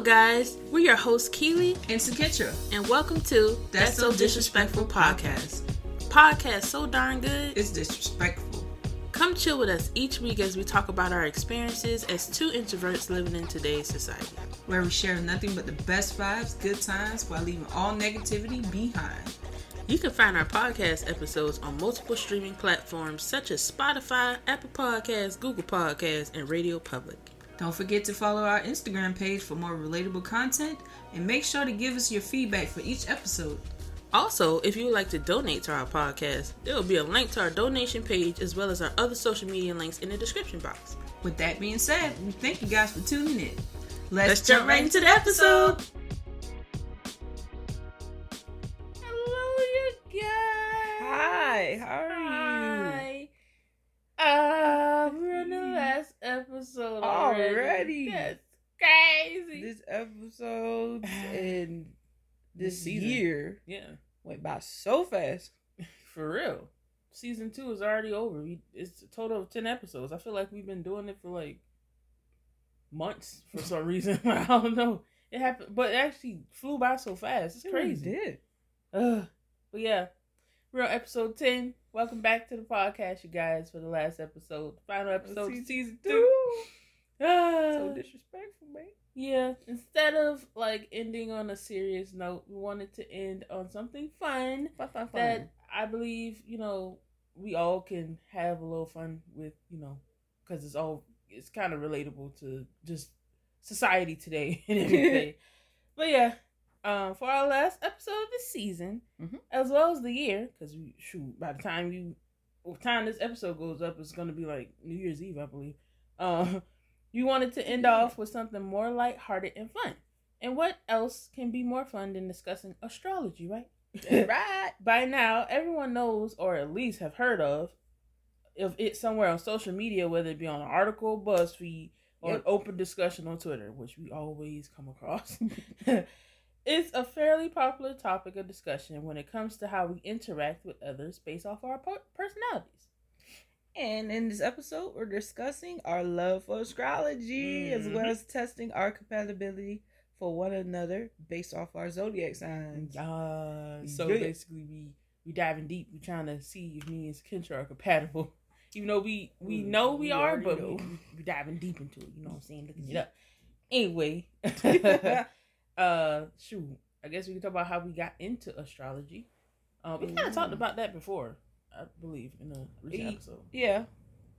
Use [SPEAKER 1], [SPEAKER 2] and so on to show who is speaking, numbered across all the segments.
[SPEAKER 1] Hello, guys. We're your hosts, Keely
[SPEAKER 2] and Sakitra,
[SPEAKER 1] and welcome to
[SPEAKER 2] That's So Disrespectful podcast.
[SPEAKER 1] Podcast so darn good.
[SPEAKER 2] It's disrespectful.
[SPEAKER 1] Come chill with us each week as we talk about our experiences as two introverts living in today's society.
[SPEAKER 2] Where we share nothing but the best vibes, good times, while leaving all negativity behind.
[SPEAKER 1] You can find our podcast episodes on multiple streaming platforms such as Spotify, Apple Podcasts, Google Podcasts, and Radio Public.
[SPEAKER 2] Don't forget to follow our Instagram page for more relatable content and make sure to give us your feedback for each episode.
[SPEAKER 1] Also, if you would like to donate to our podcast, there will be a link to our donation page as well as our other social media links in the description box.
[SPEAKER 2] With that being said, we thank you guys for tuning in.
[SPEAKER 1] Let's, Let's jump right into the episode.
[SPEAKER 2] Hello, you guys.
[SPEAKER 1] Hi, how are you? Hi. Uh, we're in the last episode already. already. That's crazy.
[SPEAKER 3] This episode and this,
[SPEAKER 1] season.
[SPEAKER 3] year
[SPEAKER 1] Yeah,
[SPEAKER 3] went by so fast.
[SPEAKER 1] for real. Season two is already over. It's a total of ten episodes. I feel like we've been doing it for like months for some reason. I don't know. It happened, but it actually flew by so fast. It's
[SPEAKER 3] It really
[SPEAKER 1] crazy.
[SPEAKER 3] did.
[SPEAKER 1] Ugh. But yeah, on episode 10. Welcome back to the podcast, you guys, for the last episode. Final episode of
[SPEAKER 3] Season two.
[SPEAKER 1] two. Ah.
[SPEAKER 3] So disrespectful, man.
[SPEAKER 1] yeah, instead of like ending on a serious note, we wanted to end on something fun
[SPEAKER 3] Fun, fun, fun.
[SPEAKER 1] that I believe, you know, we all can have a little fun with, you know, because it's all, it's kind of relatable to just society today and everything. but yeah, um, for our last episode of the season,
[SPEAKER 3] Mhm.
[SPEAKER 1] as well as the year, because we shoot by the time you, by the time this episode goes up, it's gonna be like New Year's Eve, I believe. Um, you wanted to end off with something more lighthearted and fun. And what else can be more fun than discussing astrology, right?
[SPEAKER 3] right.
[SPEAKER 1] By now, everyone knows, or at least have heard of, if it's somewhere on social media, whether it be on an article, BuzzFeed, or an open discussion on Twitter, which we always come across. it's a fairly popular topic of discussion when it comes to how we interact with others based off our personalities.
[SPEAKER 3] And in this episode, we're discussing our love for astrology as
[SPEAKER 1] Mhm.
[SPEAKER 3] well as testing our compatibility for one another based off our zodiac signs.
[SPEAKER 1] Uh, so
[SPEAKER 3] Yeah.
[SPEAKER 1] basically, we we diving deep. We trying to see if me and Kendra are compatible. Even though we we
[SPEAKER 3] Mm,
[SPEAKER 1] know we,
[SPEAKER 3] we
[SPEAKER 1] are, but
[SPEAKER 3] know.
[SPEAKER 1] we, we diving deep into it. You know what I'm saying? Looking it up. Anyway, uh, shoot. I guess we can talk about how we got into astrology. Uh, we kind of talked about that before, I believe, in a recent
[SPEAKER 3] E-
[SPEAKER 1] episode.
[SPEAKER 3] Yeah.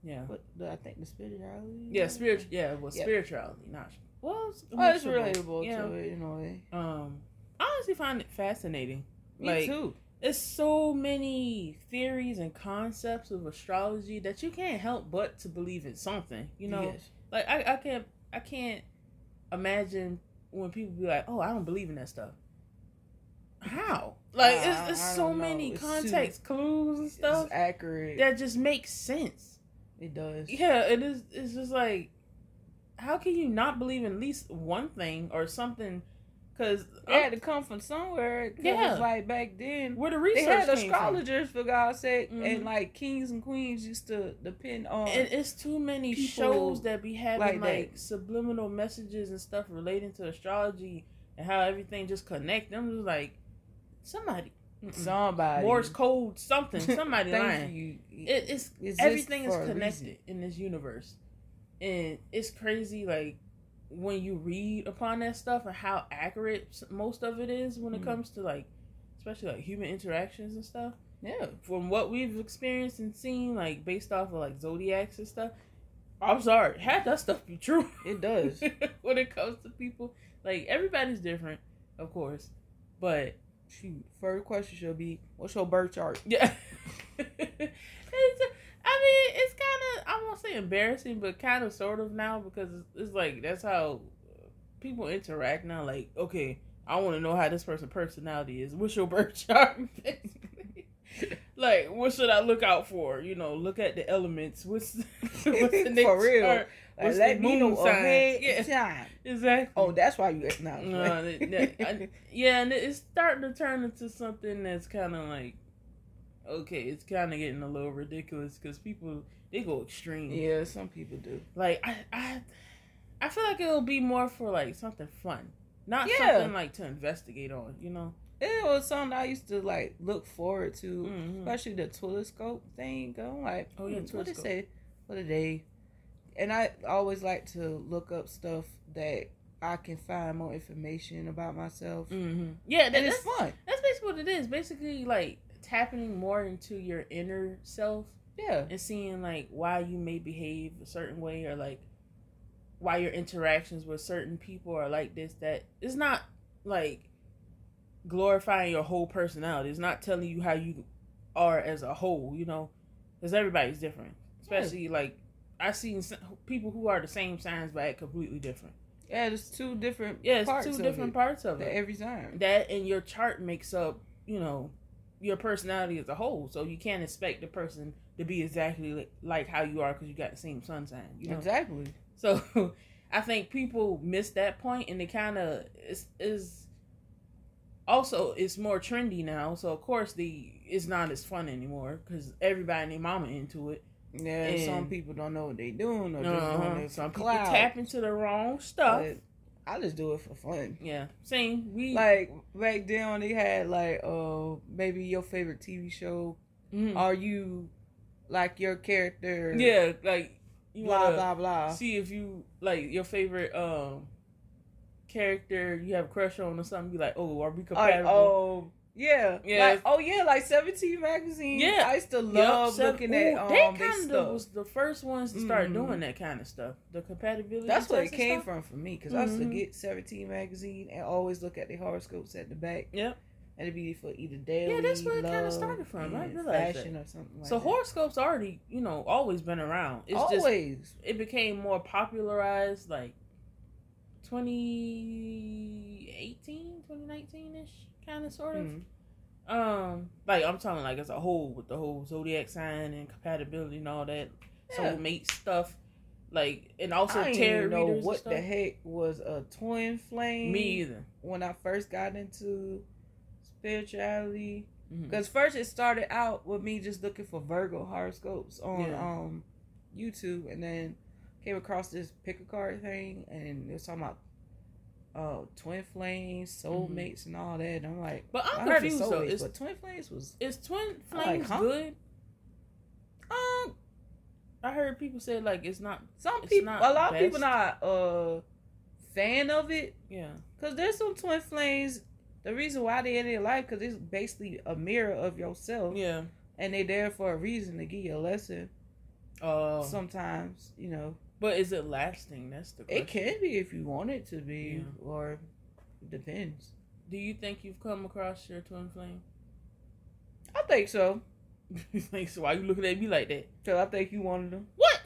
[SPEAKER 1] Yeah.
[SPEAKER 3] But I think the spirituality.
[SPEAKER 1] Yeah, spirit. Yeah, well,
[SPEAKER 3] Yeah.
[SPEAKER 1] spirituality, not. Well, it's,
[SPEAKER 3] Oh, it's relatable
[SPEAKER 1] Yeah.
[SPEAKER 3] to it in a way.
[SPEAKER 1] Um, I honestly find it fascinating.
[SPEAKER 3] Me
[SPEAKER 1] Like,
[SPEAKER 3] too.
[SPEAKER 1] It's so many theories and concepts of astrology that you can't help but to believe in something. You know,
[SPEAKER 3] Yes.
[SPEAKER 1] like I, I can't I can't imagine when people be like, "Oh, I don't believe in that stuff." How? Like
[SPEAKER 3] I-
[SPEAKER 1] it's, it's
[SPEAKER 3] I
[SPEAKER 1] so many
[SPEAKER 3] It's too-
[SPEAKER 1] context clues and stuff
[SPEAKER 3] It's accurate.
[SPEAKER 1] that just makes sense.
[SPEAKER 3] it does.
[SPEAKER 1] Yeah, it is. It's just like, how can you not believe in at least one thing or something? Because
[SPEAKER 3] It had to come from somewhere. 'cause
[SPEAKER 1] Yeah.
[SPEAKER 3] it's like back then.
[SPEAKER 1] where the
[SPEAKER 3] They
[SPEAKER 1] research
[SPEAKER 3] had
[SPEAKER 1] came from.
[SPEAKER 3] astrologers for God's sake,
[SPEAKER 1] Mhm.
[SPEAKER 3] and like kings and queens used to depend on.
[SPEAKER 1] And it's too many shows that be having
[SPEAKER 3] like
[SPEAKER 1] like, subliminal messages and stuff relating to astrology and how everything just connect. them. just like somebody
[SPEAKER 3] somebody
[SPEAKER 1] Morse code something. Somebody lying.
[SPEAKER 3] you.
[SPEAKER 1] It, it's
[SPEAKER 3] Exists
[SPEAKER 1] everything is connected in this universe, and it's crazy. Like when you read upon that stuff and how accurate most of it is when it
[SPEAKER 3] Mhm.
[SPEAKER 1] comes to like, especially like human interactions and stuff
[SPEAKER 3] Yeah.
[SPEAKER 1] from what we've experienced and seen, like based off of like zodiacs and stuff, I'm sorry, half that stuff be true.
[SPEAKER 3] It does.
[SPEAKER 1] when it comes to people, like everybody's different, of course, but
[SPEAKER 3] Shoot. First question should be, what's your birth chart?
[SPEAKER 1] yeah, it's, I mean, it's kind of I won't say embarrassing, but kind of sort of now because it's, like that's how people interact now. Like, okay, I want to know how this person's personality is. What's your birth chart? Basically. like, what should I look out for? You know, look at the elements. What's, what's the next
[SPEAKER 3] For real.
[SPEAKER 1] chart?
[SPEAKER 3] Like,
[SPEAKER 1] What's
[SPEAKER 3] let
[SPEAKER 1] the
[SPEAKER 3] me know
[SPEAKER 1] moon sign?
[SPEAKER 3] ahead
[SPEAKER 1] Yeah.
[SPEAKER 3] time.
[SPEAKER 1] Exactly.
[SPEAKER 3] Oh, that's why you no.
[SPEAKER 1] No, that- that- I- yeah, and it's starting to turn into something that's kind of like, okay, it's kind of getting a little ridiculous because people they go extreme.
[SPEAKER 3] yeah, some people do.
[SPEAKER 1] Like I, I, I feel like it'll be more for like something fun, not
[SPEAKER 3] Yeah.
[SPEAKER 1] something like to investigate on. You know.
[SPEAKER 3] It was something I used to like look forward to,
[SPEAKER 1] Mhm.
[SPEAKER 3] especially the telescope thing. I'm like,
[SPEAKER 1] Oh, yeah,
[SPEAKER 3] hmm, what they
[SPEAKER 1] telescope.
[SPEAKER 3] say? What did they? And I always like to look up stuff that I can find more information about myself,
[SPEAKER 1] Mm-hmm. Yeah, that,
[SPEAKER 3] and
[SPEAKER 1] that's
[SPEAKER 3] it's fun.
[SPEAKER 1] that's basically what it is. Basically, like tapping more into your inner self
[SPEAKER 3] Yeah,
[SPEAKER 1] and seeing like why you may behave a certain way or like why your interactions with certain people are like this. That it's not like glorifying your whole personality. It's not telling you how you are as a whole. You know, because everybody's different. Especially like I've seen people who are the same signs but act completely different.
[SPEAKER 3] yeah. There's two different
[SPEAKER 1] Yeah, it's
[SPEAKER 3] parts
[SPEAKER 1] two
[SPEAKER 3] of
[SPEAKER 1] different
[SPEAKER 3] it
[SPEAKER 1] parts of it.
[SPEAKER 3] every time.
[SPEAKER 1] That and your chart makes up, you know, your personality as a whole. So you can't expect the person to be exactly like how you are because you got the same sun sign. You know.
[SPEAKER 3] Exactly.
[SPEAKER 1] So I think people miss that point, and it kind of is is also it's more trendy now. So of course the it's not as fun anymore because everybody and their mama into it.
[SPEAKER 3] Yeah, and some people don't know what they doing or just
[SPEAKER 1] Uh-huh.
[SPEAKER 3] doing
[SPEAKER 1] Some people tap into the wrong stuff.
[SPEAKER 3] But I just do it for fun.
[SPEAKER 1] yeah, same. We
[SPEAKER 3] Like back then, they had like uh maybe your favorite TV show.
[SPEAKER 1] Mhm.
[SPEAKER 3] Are you like your character?
[SPEAKER 1] yeah, like you
[SPEAKER 3] blah blah blah.
[SPEAKER 1] see if you like your favorite um character you have a crush on or something. Be like, oh, are we
[SPEAKER 3] Like,
[SPEAKER 1] compatible?
[SPEAKER 3] oh yeah,
[SPEAKER 1] Yeah.
[SPEAKER 3] Like, oh yeah, like Seventeen magazine.
[SPEAKER 1] Yeah.
[SPEAKER 3] I used to love
[SPEAKER 1] so-
[SPEAKER 3] looking
[SPEAKER 1] ooh,
[SPEAKER 3] at um
[SPEAKER 1] they
[SPEAKER 3] they
[SPEAKER 1] kind of was the first ones to start
[SPEAKER 3] Mhm.
[SPEAKER 1] doing that kind of stuff. The compatibility.
[SPEAKER 3] That's where it came
[SPEAKER 1] stuff.
[SPEAKER 3] from for me because I used to
[SPEAKER 1] Mhm.
[SPEAKER 3] get Seventeen magazine and always look at the horoscopes at the back.
[SPEAKER 1] Yep.
[SPEAKER 3] And it'd be for either daily.
[SPEAKER 1] Yeah, that's where it kinda started from. I realized
[SPEAKER 3] fashion or something like
[SPEAKER 1] So
[SPEAKER 3] that.
[SPEAKER 1] horoscopes already, you know, always been around. It's just
[SPEAKER 3] always.
[SPEAKER 1] it became more popularized like 2018, 2019 ish, kind of sort of.
[SPEAKER 3] Mhm.
[SPEAKER 1] Um, like I'm talking like as a whole with the whole zodiac sign and compatibility and all that
[SPEAKER 3] Yeah.
[SPEAKER 1] soulmate stuff. Like and also
[SPEAKER 3] I
[SPEAKER 1] tarot
[SPEAKER 3] know what the heck was a twin flame.
[SPEAKER 1] Me either.
[SPEAKER 3] when I first got into spirituality. Because first it started out with me just looking for Virgo horoscopes on
[SPEAKER 1] Yeah.
[SPEAKER 3] um YouTube, and then came across this pick a card thing, and it was talking about uh twin flames, soulmates, and all that. And I'm like,
[SPEAKER 1] But
[SPEAKER 3] I
[SPEAKER 1] I'm
[SPEAKER 3] heard
[SPEAKER 1] confused
[SPEAKER 3] soulmates,
[SPEAKER 1] Is
[SPEAKER 3] but twin flames was
[SPEAKER 1] is twin
[SPEAKER 3] I'm like,
[SPEAKER 1] flames
[SPEAKER 3] huh?
[SPEAKER 1] good?
[SPEAKER 3] um
[SPEAKER 1] I heard people say like it's not.
[SPEAKER 3] some
[SPEAKER 1] It's
[SPEAKER 3] people,
[SPEAKER 1] not
[SPEAKER 3] a lot of people not uh fan of it.
[SPEAKER 1] Yeah.
[SPEAKER 3] Cause there's some twin flames. The reason why they in their life, cause it's basically a mirror of yourself.
[SPEAKER 1] Yeah.
[SPEAKER 3] and they there for a reason to give you a lesson.
[SPEAKER 1] Uh,
[SPEAKER 3] Sometimes, you know,
[SPEAKER 1] but is it lasting? That's the question.
[SPEAKER 3] it can be if you want it to be,
[SPEAKER 1] Yeah.
[SPEAKER 3] or it depends.
[SPEAKER 1] Do you think you've come across your twin flame?
[SPEAKER 3] I think so,
[SPEAKER 1] like, so why you looking at me like that?
[SPEAKER 3] cause I think you wanted them.
[SPEAKER 1] What?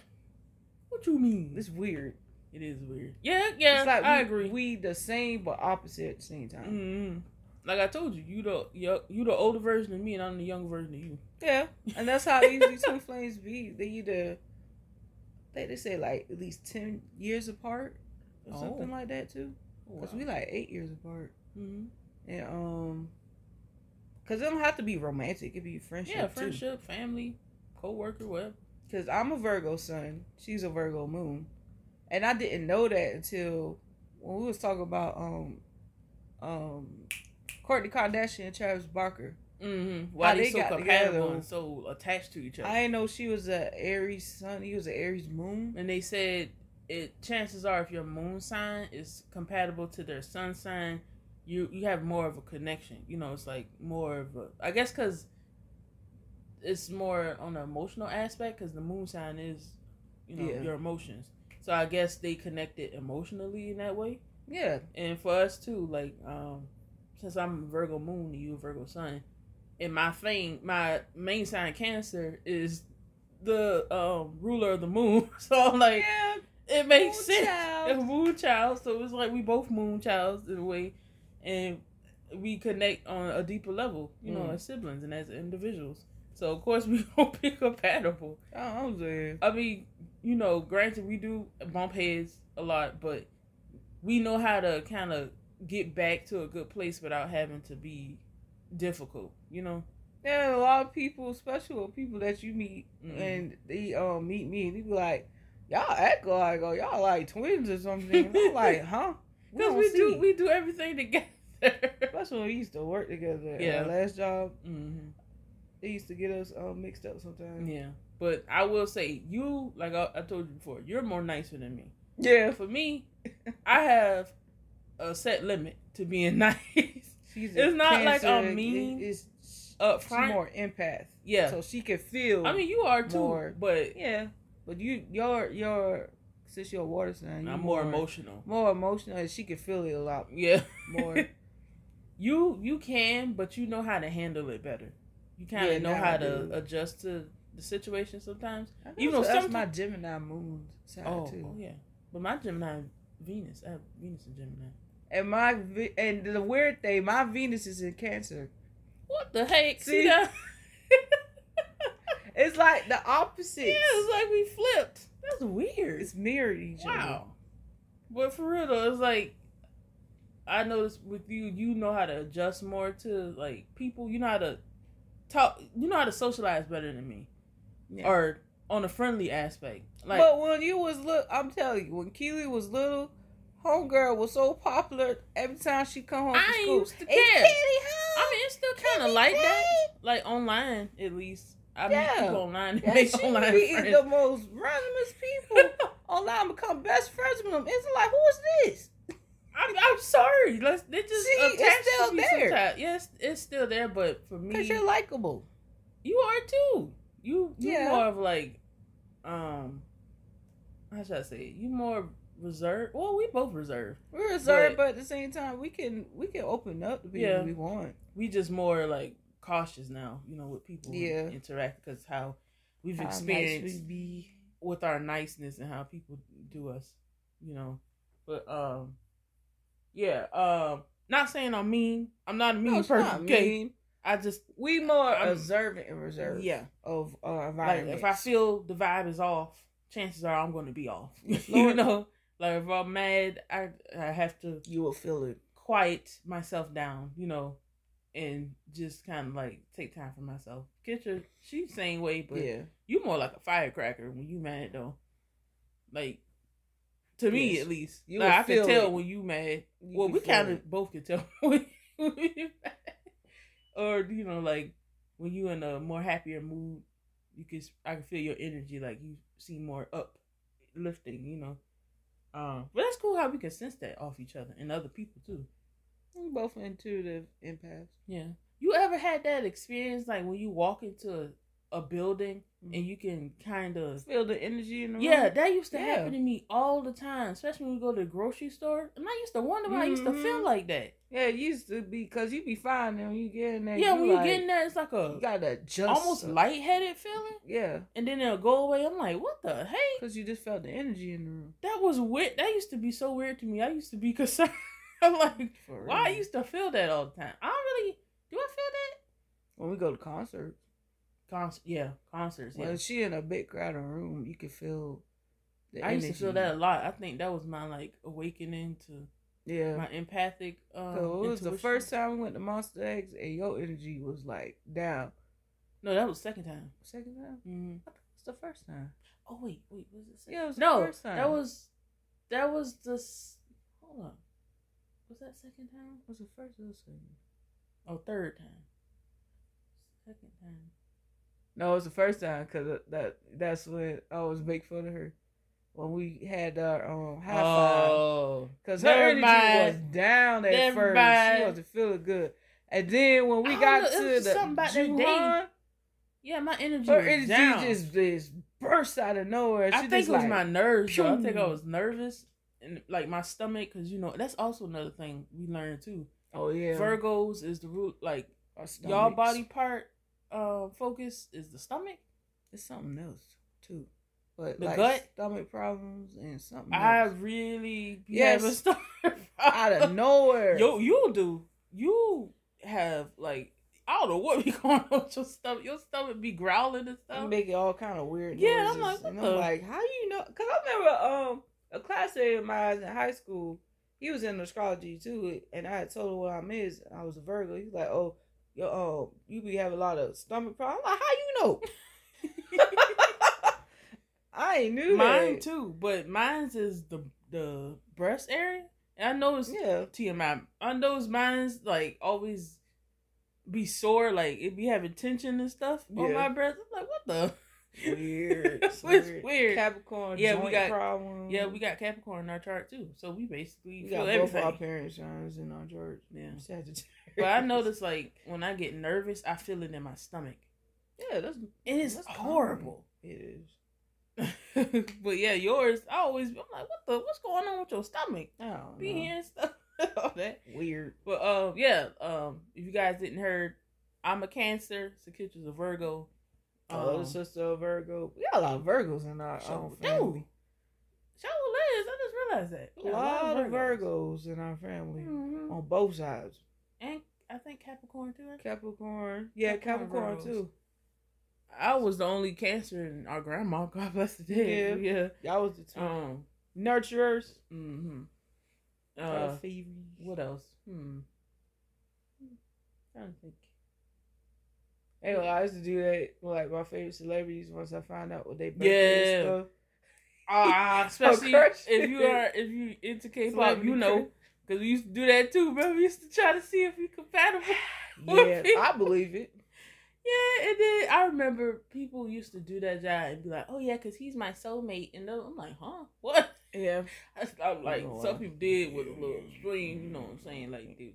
[SPEAKER 1] What you mean?
[SPEAKER 3] It's weird.
[SPEAKER 1] It is weird. Yeah, yeah,
[SPEAKER 3] it's like
[SPEAKER 1] I
[SPEAKER 3] we,
[SPEAKER 1] agree.
[SPEAKER 3] We the same but opposite at the same time.
[SPEAKER 1] hmm Like I told you, you the you you the older version of me, and I'm the younger version of you.
[SPEAKER 3] Yeah, and that's how usually twin flames be. They either they they say like at least ten years apart or
[SPEAKER 1] Oh.
[SPEAKER 3] something like that too. Cause we like eight years apart,
[SPEAKER 1] hmm
[SPEAKER 3] and um, cause it don't have to be romantic. It be friendship.
[SPEAKER 1] yeah,
[SPEAKER 3] too.
[SPEAKER 1] friendship, family, co-worker, whatever.
[SPEAKER 3] Cause I'm a Virgo sun. She's a Virgo moon. And I didn't know that until when we was talking about um um Kourtney Kardashian and Travis Barker.
[SPEAKER 1] Mm-hmm. Why they,
[SPEAKER 3] they
[SPEAKER 1] so compatible
[SPEAKER 3] together.
[SPEAKER 1] and so attached to each other?
[SPEAKER 3] I didn't know she was a Aries sun. He was an Aries moon.
[SPEAKER 1] and they said it. Chances are, if your moon sign is compatible to their sun sign, you you have more of a connection. You know, it's like more of a. I guess because it's more on the emotional aspect because the moon sign is, you know,
[SPEAKER 3] Yeah.
[SPEAKER 1] your emotions. So I guess they connected emotionally in that way.
[SPEAKER 3] Yeah.
[SPEAKER 1] And for us too, like um, since I'm a Virgo moon you a Virgo sun, and my thing, my main sign Cancer is the um ruler of the moon. So I'm like,
[SPEAKER 3] yeah.
[SPEAKER 1] it makes sense.
[SPEAKER 3] child.
[SPEAKER 1] Moon child, so it's like we both moon childs in a way, and we connect on a deeper level, you know,
[SPEAKER 3] Mm.
[SPEAKER 1] as siblings and as individuals. So of course we gonna be compatible.
[SPEAKER 3] I, I was there.
[SPEAKER 1] I mean, you know, granted we do bump heads a lot, but we know how to kind of get back to a good place without having to be difficult. You know.
[SPEAKER 3] Yeah, a lot of people, especially with people that you meet
[SPEAKER 1] Mhm.
[SPEAKER 3] and they um meet me and they be like, y'all act like oh y'all like twins or something. I'm like, huh?
[SPEAKER 1] Because
[SPEAKER 3] don't
[SPEAKER 1] we do we do everything together.
[SPEAKER 3] That's when we used to work together.
[SPEAKER 1] Yeah.
[SPEAKER 3] our last job,
[SPEAKER 1] hmm
[SPEAKER 3] they used to get us um, mixed up sometimes.
[SPEAKER 1] Yeah, but I will say you like I, I told you before. You're more nicer than me.
[SPEAKER 3] Yeah.
[SPEAKER 1] For me, I have a set limit to being nice.
[SPEAKER 3] She's
[SPEAKER 1] It's not like I'm mean
[SPEAKER 3] it- It's
[SPEAKER 1] Up
[SPEAKER 3] she's more empath,
[SPEAKER 1] yeah.
[SPEAKER 3] so she can feel.
[SPEAKER 1] I mean, you are too,
[SPEAKER 3] more-
[SPEAKER 1] but
[SPEAKER 3] yeah, but you, you're, you're, since you're a water sign, you're
[SPEAKER 1] I'm more emotional.
[SPEAKER 3] more emotional, and she can feel it a lot
[SPEAKER 1] Yeah,
[SPEAKER 3] more.
[SPEAKER 1] you you can, but you know how to handle it better. You kind of
[SPEAKER 3] Yeah,
[SPEAKER 1] know how to adjust to the situation sometimes.
[SPEAKER 3] I know
[SPEAKER 1] Even though
[SPEAKER 3] that's my Gemini moon side
[SPEAKER 1] Oh,
[SPEAKER 3] too,
[SPEAKER 1] oh, yeah, but my Gemini, Venus, I have Venus and Gemini.
[SPEAKER 3] and my and the weird thing, my Venus is in Cancer.
[SPEAKER 1] What the heck? See,
[SPEAKER 3] See?
[SPEAKER 1] that?
[SPEAKER 3] It's like the opposite.
[SPEAKER 1] yeah, it's like we flipped. That's weird.
[SPEAKER 3] It's mirrored each other.
[SPEAKER 1] Wow. But for real though, it's like I noticed with you, you know how to adjust more to like people. You know how to talk. You know how to socialize better than me,
[SPEAKER 3] Yeah.
[SPEAKER 1] or on a friendly aspect. Like
[SPEAKER 3] but when you was little, I'm telling you, when Keely was little, homegirl was so popular. Every time she come home
[SPEAKER 1] I
[SPEAKER 3] from school,
[SPEAKER 1] used to
[SPEAKER 3] "Is
[SPEAKER 1] care."
[SPEAKER 3] Keely home?
[SPEAKER 1] I mean, it's still kind of like that. Like online, at least. I meet people online.
[SPEAKER 3] Yeah,
[SPEAKER 1] make
[SPEAKER 3] she
[SPEAKER 1] online
[SPEAKER 3] meeting
[SPEAKER 1] friends.
[SPEAKER 3] the most randomest people online, become best friends with them. It's like, who is this?
[SPEAKER 1] I'm, I'm sorry. Let's they just
[SPEAKER 3] See, it's still there.
[SPEAKER 1] sometimes. Yes, it's still there, but for me,
[SPEAKER 3] Because you're likable.
[SPEAKER 1] You are too. You you
[SPEAKER 3] Yeah.
[SPEAKER 1] more of like um how should I say it? You more reserved. Well, we both reserved.
[SPEAKER 3] We're reserved,
[SPEAKER 1] But-
[SPEAKER 3] but, at the same time, we can we can open up to people
[SPEAKER 1] Yeah.
[SPEAKER 3] we want.
[SPEAKER 1] We just more like cautious now, you know, with people
[SPEAKER 3] Yeah.
[SPEAKER 1] interact because how we've
[SPEAKER 3] How nice
[SPEAKER 1] experienced
[SPEAKER 3] we be.
[SPEAKER 1] with our niceness and how people do us, you know. But um yeah, um not saying I'm mean. I'm not a mean
[SPEAKER 3] No,
[SPEAKER 1] person.
[SPEAKER 3] mean.
[SPEAKER 1] I just
[SPEAKER 3] We more
[SPEAKER 1] I'm-
[SPEAKER 3] observant and reserved.
[SPEAKER 1] yeah.
[SPEAKER 3] Of our
[SPEAKER 1] Like if I feel the vibe is off, chances are I'm going to be off. you know, like if I'm mad, I I have to
[SPEAKER 3] you will feel it.
[SPEAKER 1] quiet myself down. You know, and just kind of like take time for myself. Get your she's same way, but
[SPEAKER 3] yeah.
[SPEAKER 1] you more like a firecracker when you mad though. Like to me
[SPEAKER 3] Yes.
[SPEAKER 1] at least,
[SPEAKER 3] You
[SPEAKER 1] like, I can tell
[SPEAKER 3] it.
[SPEAKER 1] when you mad.
[SPEAKER 3] You
[SPEAKER 1] well, we kind of both can tell when you mad. Or you know, like when you in a more happier mood, you can I can feel your energy. Like you seem more uplifting. You know. Um, but that's cool how we can sense that off each other and other people too.
[SPEAKER 3] We both intuitive empaths.
[SPEAKER 1] Yeah. You ever had that experience like when you walk into a, a building and you can kind of
[SPEAKER 3] Feel the energy in the room.
[SPEAKER 1] yeah, that used to
[SPEAKER 3] Yeah.
[SPEAKER 1] happen to me all the time, especially when we go to the grocery store. And I used to wonder why I used to feel
[SPEAKER 3] Mhm.
[SPEAKER 1] like that.
[SPEAKER 3] Yeah, it used to be because you be fine and when you get in there.
[SPEAKER 1] Yeah,
[SPEAKER 3] you
[SPEAKER 1] when you
[SPEAKER 3] like,
[SPEAKER 1] get in there, it's like a you
[SPEAKER 3] gotta adjust.
[SPEAKER 1] almost lightheaded feeling,
[SPEAKER 3] Yeah,
[SPEAKER 1] and then it'll go away. I'm like, what the hey?
[SPEAKER 3] because you just felt the energy in the room.
[SPEAKER 1] That was weird. That used to be so weird to me. I used to be concerned. I'm like, why I used to feel that all the time. I don't really. Do I feel that?
[SPEAKER 3] when we go to concerts,
[SPEAKER 1] Concert, yeah, concerts. Yeah,
[SPEAKER 3] when she in a big crowded room, you can feel. The
[SPEAKER 1] I used to feel that a lot. I think that was my like awakening to
[SPEAKER 3] Yeah,
[SPEAKER 1] my empathic. Um,
[SPEAKER 3] So it was the first time we went to Monster Eggs, and your energy was like down.
[SPEAKER 1] No, that was the second time.
[SPEAKER 3] Second time?
[SPEAKER 1] hmm
[SPEAKER 3] I thought it was the first time.
[SPEAKER 1] Oh wait, wait, was it? Second?
[SPEAKER 3] Yeah, it was the
[SPEAKER 1] no,
[SPEAKER 3] first time.
[SPEAKER 1] that was that was the. Hold on, was that second time?
[SPEAKER 3] Was the first or the second?
[SPEAKER 1] Oh, third time. Second time.
[SPEAKER 3] No, it was the first time because that that's when I was making fun of her when we had our um high five
[SPEAKER 1] Oh,
[SPEAKER 3] because her energy
[SPEAKER 1] mind.
[SPEAKER 3] was down at
[SPEAKER 1] Never
[SPEAKER 3] first.
[SPEAKER 1] mind.
[SPEAKER 3] She wasn't feeling good, and then when we got
[SPEAKER 1] know,
[SPEAKER 3] to the
[SPEAKER 1] something about that day.
[SPEAKER 3] Juhan,
[SPEAKER 1] yeah, my energy
[SPEAKER 3] her
[SPEAKER 1] was
[SPEAKER 3] energy
[SPEAKER 1] down.
[SPEAKER 3] just just burst out of nowhere. She
[SPEAKER 1] I think it was
[SPEAKER 3] like,
[SPEAKER 1] my nerves. I think I was nervous and like my stomach, because you know that's also another thing we learned too.
[SPEAKER 3] oh yeah,
[SPEAKER 1] Virgos is the root, like
[SPEAKER 3] Our
[SPEAKER 1] y'all body part uh focus is the stomach.
[SPEAKER 3] It's something else too, but
[SPEAKER 1] The
[SPEAKER 3] like
[SPEAKER 1] gut?
[SPEAKER 3] stomach problems and something
[SPEAKER 1] I really
[SPEAKER 3] Yes.
[SPEAKER 1] having stomach
[SPEAKER 3] out of nowhere.
[SPEAKER 1] Yo, you do. You have like I don't know what be going on with your stomach. Your stomach be growling and stuff.
[SPEAKER 3] making all kind of weird
[SPEAKER 1] Yeah,
[SPEAKER 3] noises.
[SPEAKER 1] I'm like,
[SPEAKER 3] and I'm like, how you know? Because I remember um a classmate of mine in high school. He was in astrology too, and I had told him what I missed. I was a Virgo. He's like, oh, yo, oh, you be having a lot of stomach problems. I'm like, how you know? I ain't knew
[SPEAKER 1] Mine
[SPEAKER 3] that.
[SPEAKER 1] too, but mine's is the the breast area. And I know it's
[SPEAKER 3] Yeah.
[SPEAKER 1] TMI. I know it's mine's like always be sore, like it be having tension and stuff on my breast. I'm like, what the?
[SPEAKER 3] Weird.
[SPEAKER 1] it's weird.
[SPEAKER 3] Capricorn
[SPEAKER 1] Yeah, we got-
[SPEAKER 3] problem.
[SPEAKER 1] Yeah, we got Capricorn in our chart too, so we basically
[SPEAKER 3] we
[SPEAKER 1] feel
[SPEAKER 3] got both
[SPEAKER 1] everything.
[SPEAKER 3] our parent signs in our church.
[SPEAKER 1] Yeah.
[SPEAKER 3] Sagittarius.
[SPEAKER 1] But I notice like when I get nervous, I feel it in my stomach.
[SPEAKER 3] Yeah, that's
[SPEAKER 1] It is
[SPEAKER 3] that's
[SPEAKER 1] horrible.
[SPEAKER 3] common. It is.
[SPEAKER 1] but yeah, yours. I always I'm like, what the? What's going on with your stomach?
[SPEAKER 3] Oh,
[SPEAKER 1] Be hearing stuff, all that.
[SPEAKER 3] Weird.
[SPEAKER 1] But um, yeah. Um, if you guys didn't heard, I'm a Cancer. Sakitcha's a Virgo.
[SPEAKER 3] Oh,
[SPEAKER 1] Um,
[SPEAKER 3] sister of Virgo. We got a lot of Virgos in our
[SPEAKER 1] So
[SPEAKER 3] own family.
[SPEAKER 1] Shout out Liz. I just realized that. We
[SPEAKER 3] A lot of Virgos in our family
[SPEAKER 1] Mhm.
[SPEAKER 3] on both sides.
[SPEAKER 1] And I think Capricorn too.
[SPEAKER 3] Capricorn. Yeah,
[SPEAKER 1] Capricorn
[SPEAKER 3] Capricorn, too.
[SPEAKER 1] I was the only Cancer in our grandma. God bless the dead.
[SPEAKER 3] Yeah.
[SPEAKER 1] Yeah.
[SPEAKER 3] Y'all was the two.
[SPEAKER 1] Um.
[SPEAKER 3] Nurturers.
[SPEAKER 1] Mm-hmm.
[SPEAKER 3] Uh,
[SPEAKER 1] Uh, what else? Hmm. I don't think.
[SPEAKER 3] Well, I used to do that with like my favorite celebrities once I find out what they birthday
[SPEAKER 1] Yeah.
[SPEAKER 3] and stuff.
[SPEAKER 1] Ah, especially
[SPEAKER 3] crush.
[SPEAKER 1] if you are if you into K-pop, you know, because we used to do that too. Remember, we used to try to see if we compatible.
[SPEAKER 3] Yeah, I believe it.
[SPEAKER 1] Yeah, and then I remember people used to do that job and be like, "Oh yeah, because he's my soulmate," and I'm like, "Huh? What?"
[SPEAKER 3] Yeah.
[SPEAKER 1] I, I'm like, some people did with a little string, you know what I'm saying? Like, dude.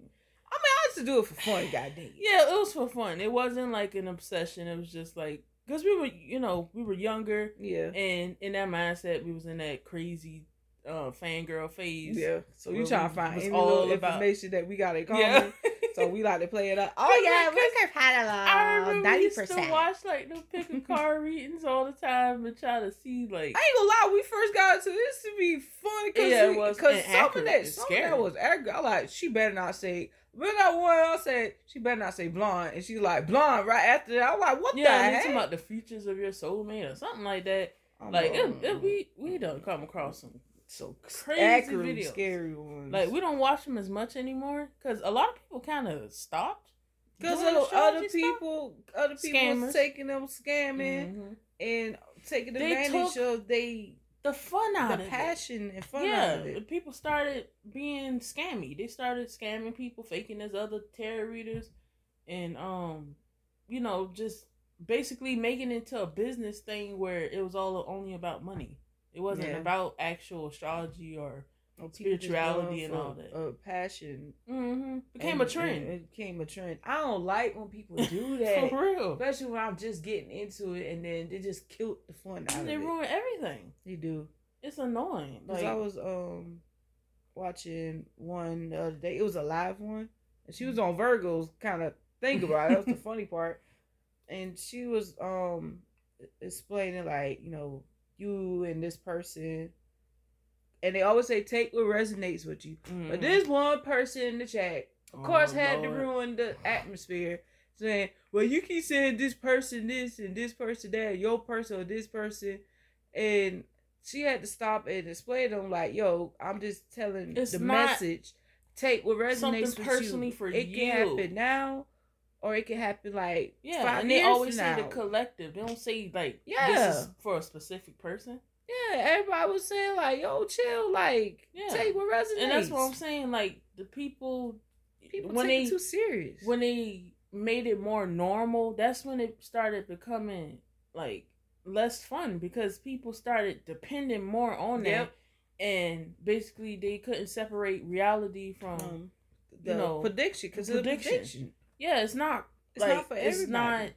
[SPEAKER 3] I mean, I used to do it for fun, goddamn.
[SPEAKER 1] Yeah, it was for fun. It wasn't like an obsession. It was just like because we were, you know, we were younger,
[SPEAKER 3] Yeah.
[SPEAKER 1] and in that mindset, we was in that crazy uh fangirl phase.
[SPEAKER 3] Yeah. So you trying to find any
[SPEAKER 1] all
[SPEAKER 3] little
[SPEAKER 1] about-
[SPEAKER 3] information that we got in common.
[SPEAKER 1] Yeah.
[SPEAKER 3] So we like to play it up. Oh yeah,
[SPEAKER 1] cause
[SPEAKER 3] we're compatible.
[SPEAKER 1] I remember we
[SPEAKER 3] Ninety
[SPEAKER 1] used to watch like the pick a car readings all the time and try to see like
[SPEAKER 3] I ain't gonna lie, we first got into this to be funny because
[SPEAKER 1] Yeah, it was
[SPEAKER 3] cause some of that, some of that was accurate. I like she better not say. When I one, I said she better not say blonde, and she's like blonde right after that. I'm like, what
[SPEAKER 1] yeah,
[SPEAKER 3] the heck?
[SPEAKER 1] about the features of your soulmate or something like that.
[SPEAKER 3] I'm
[SPEAKER 1] Like
[SPEAKER 3] um,
[SPEAKER 1] it, we we done come across some
[SPEAKER 3] so
[SPEAKER 1] crazy
[SPEAKER 3] accurate,
[SPEAKER 1] videos.
[SPEAKER 3] scary ones.
[SPEAKER 1] like we don't watch them as much anymore because a lot of people kind of stopped
[SPEAKER 3] because of other
[SPEAKER 1] astrology stuff.
[SPEAKER 3] people, other people
[SPEAKER 1] Scammers.
[SPEAKER 3] taking them scamming
[SPEAKER 1] Mhm.
[SPEAKER 3] and taking advantage
[SPEAKER 1] took
[SPEAKER 3] of they
[SPEAKER 1] the fun out
[SPEAKER 3] the
[SPEAKER 1] of it.
[SPEAKER 3] The passion and fun
[SPEAKER 1] yeah,
[SPEAKER 3] out of it.
[SPEAKER 1] people started being scammy. They started scamming people, faking as other tarot readers, and um, you know, just basically making it into a business thing where it was all only about money. It wasn't
[SPEAKER 3] Yeah.
[SPEAKER 1] about actual astrology or Spirituality and all that.
[SPEAKER 3] Uh, passion
[SPEAKER 1] mm-hmm. became
[SPEAKER 3] and-
[SPEAKER 1] a trend
[SPEAKER 3] It became a trend. I don't like when people do that,
[SPEAKER 1] for real.
[SPEAKER 3] especially when I'm just getting into it and then they just killed the fun out
[SPEAKER 1] And they
[SPEAKER 3] it.
[SPEAKER 1] ruin everything.
[SPEAKER 3] They do.
[SPEAKER 1] It's annoying. Like
[SPEAKER 3] I was um watching one the other day. It was a live one, and she was on Virgo's kind of think about it. That was the funny part, and she was um explaining like you know you and this person, and they always say take what resonates with you. But
[SPEAKER 1] mhm.
[SPEAKER 3] this one person in the chat, of course,
[SPEAKER 1] Oh,
[SPEAKER 3] had to ruin the atmosphere, saying, "Well, you keep saying this person this and this person that, your person or this person," and she had to stop and explain to them like, "Yo, I'm just telling
[SPEAKER 1] It's
[SPEAKER 3] the message. Take what resonates with
[SPEAKER 1] personally
[SPEAKER 3] you.
[SPEAKER 1] for
[SPEAKER 3] it
[SPEAKER 1] you.
[SPEAKER 3] can happen now, or it can happen like
[SPEAKER 1] Yeah, and they always say the collective. They don't say like
[SPEAKER 3] Yeah.
[SPEAKER 1] this is for a specific person.
[SPEAKER 3] Yeah, everybody was saying like, "Yo, chill, like,
[SPEAKER 1] Yeah.
[SPEAKER 3] take what resonates."
[SPEAKER 1] And that's what I'm saying. Like the people,
[SPEAKER 3] People
[SPEAKER 1] when they
[SPEAKER 3] it too serious.
[SPEAKER 1] when they made it more normal, that's when it started becoming like less fun because people started depending more on
[SPEAKER 3] Yep.
[SPEAKER 1] that, and basically they couldn't separate reality from.
[SPEAKER 3] um, the
[SPEAKER 1] you know,
[SPEAKER 3] prediction because
[SPEAKER 1] prediction.
[SPEAKER 3] prediction.
[SPEAKER 1] yeah, it's not
[SPEAKER 3] It's
[SPEAKER 1] like
[SPEAKER 3] not for
[SPEAKER 1] it's
[SPEAKER 3] everybody.
[SPEAKER 1] not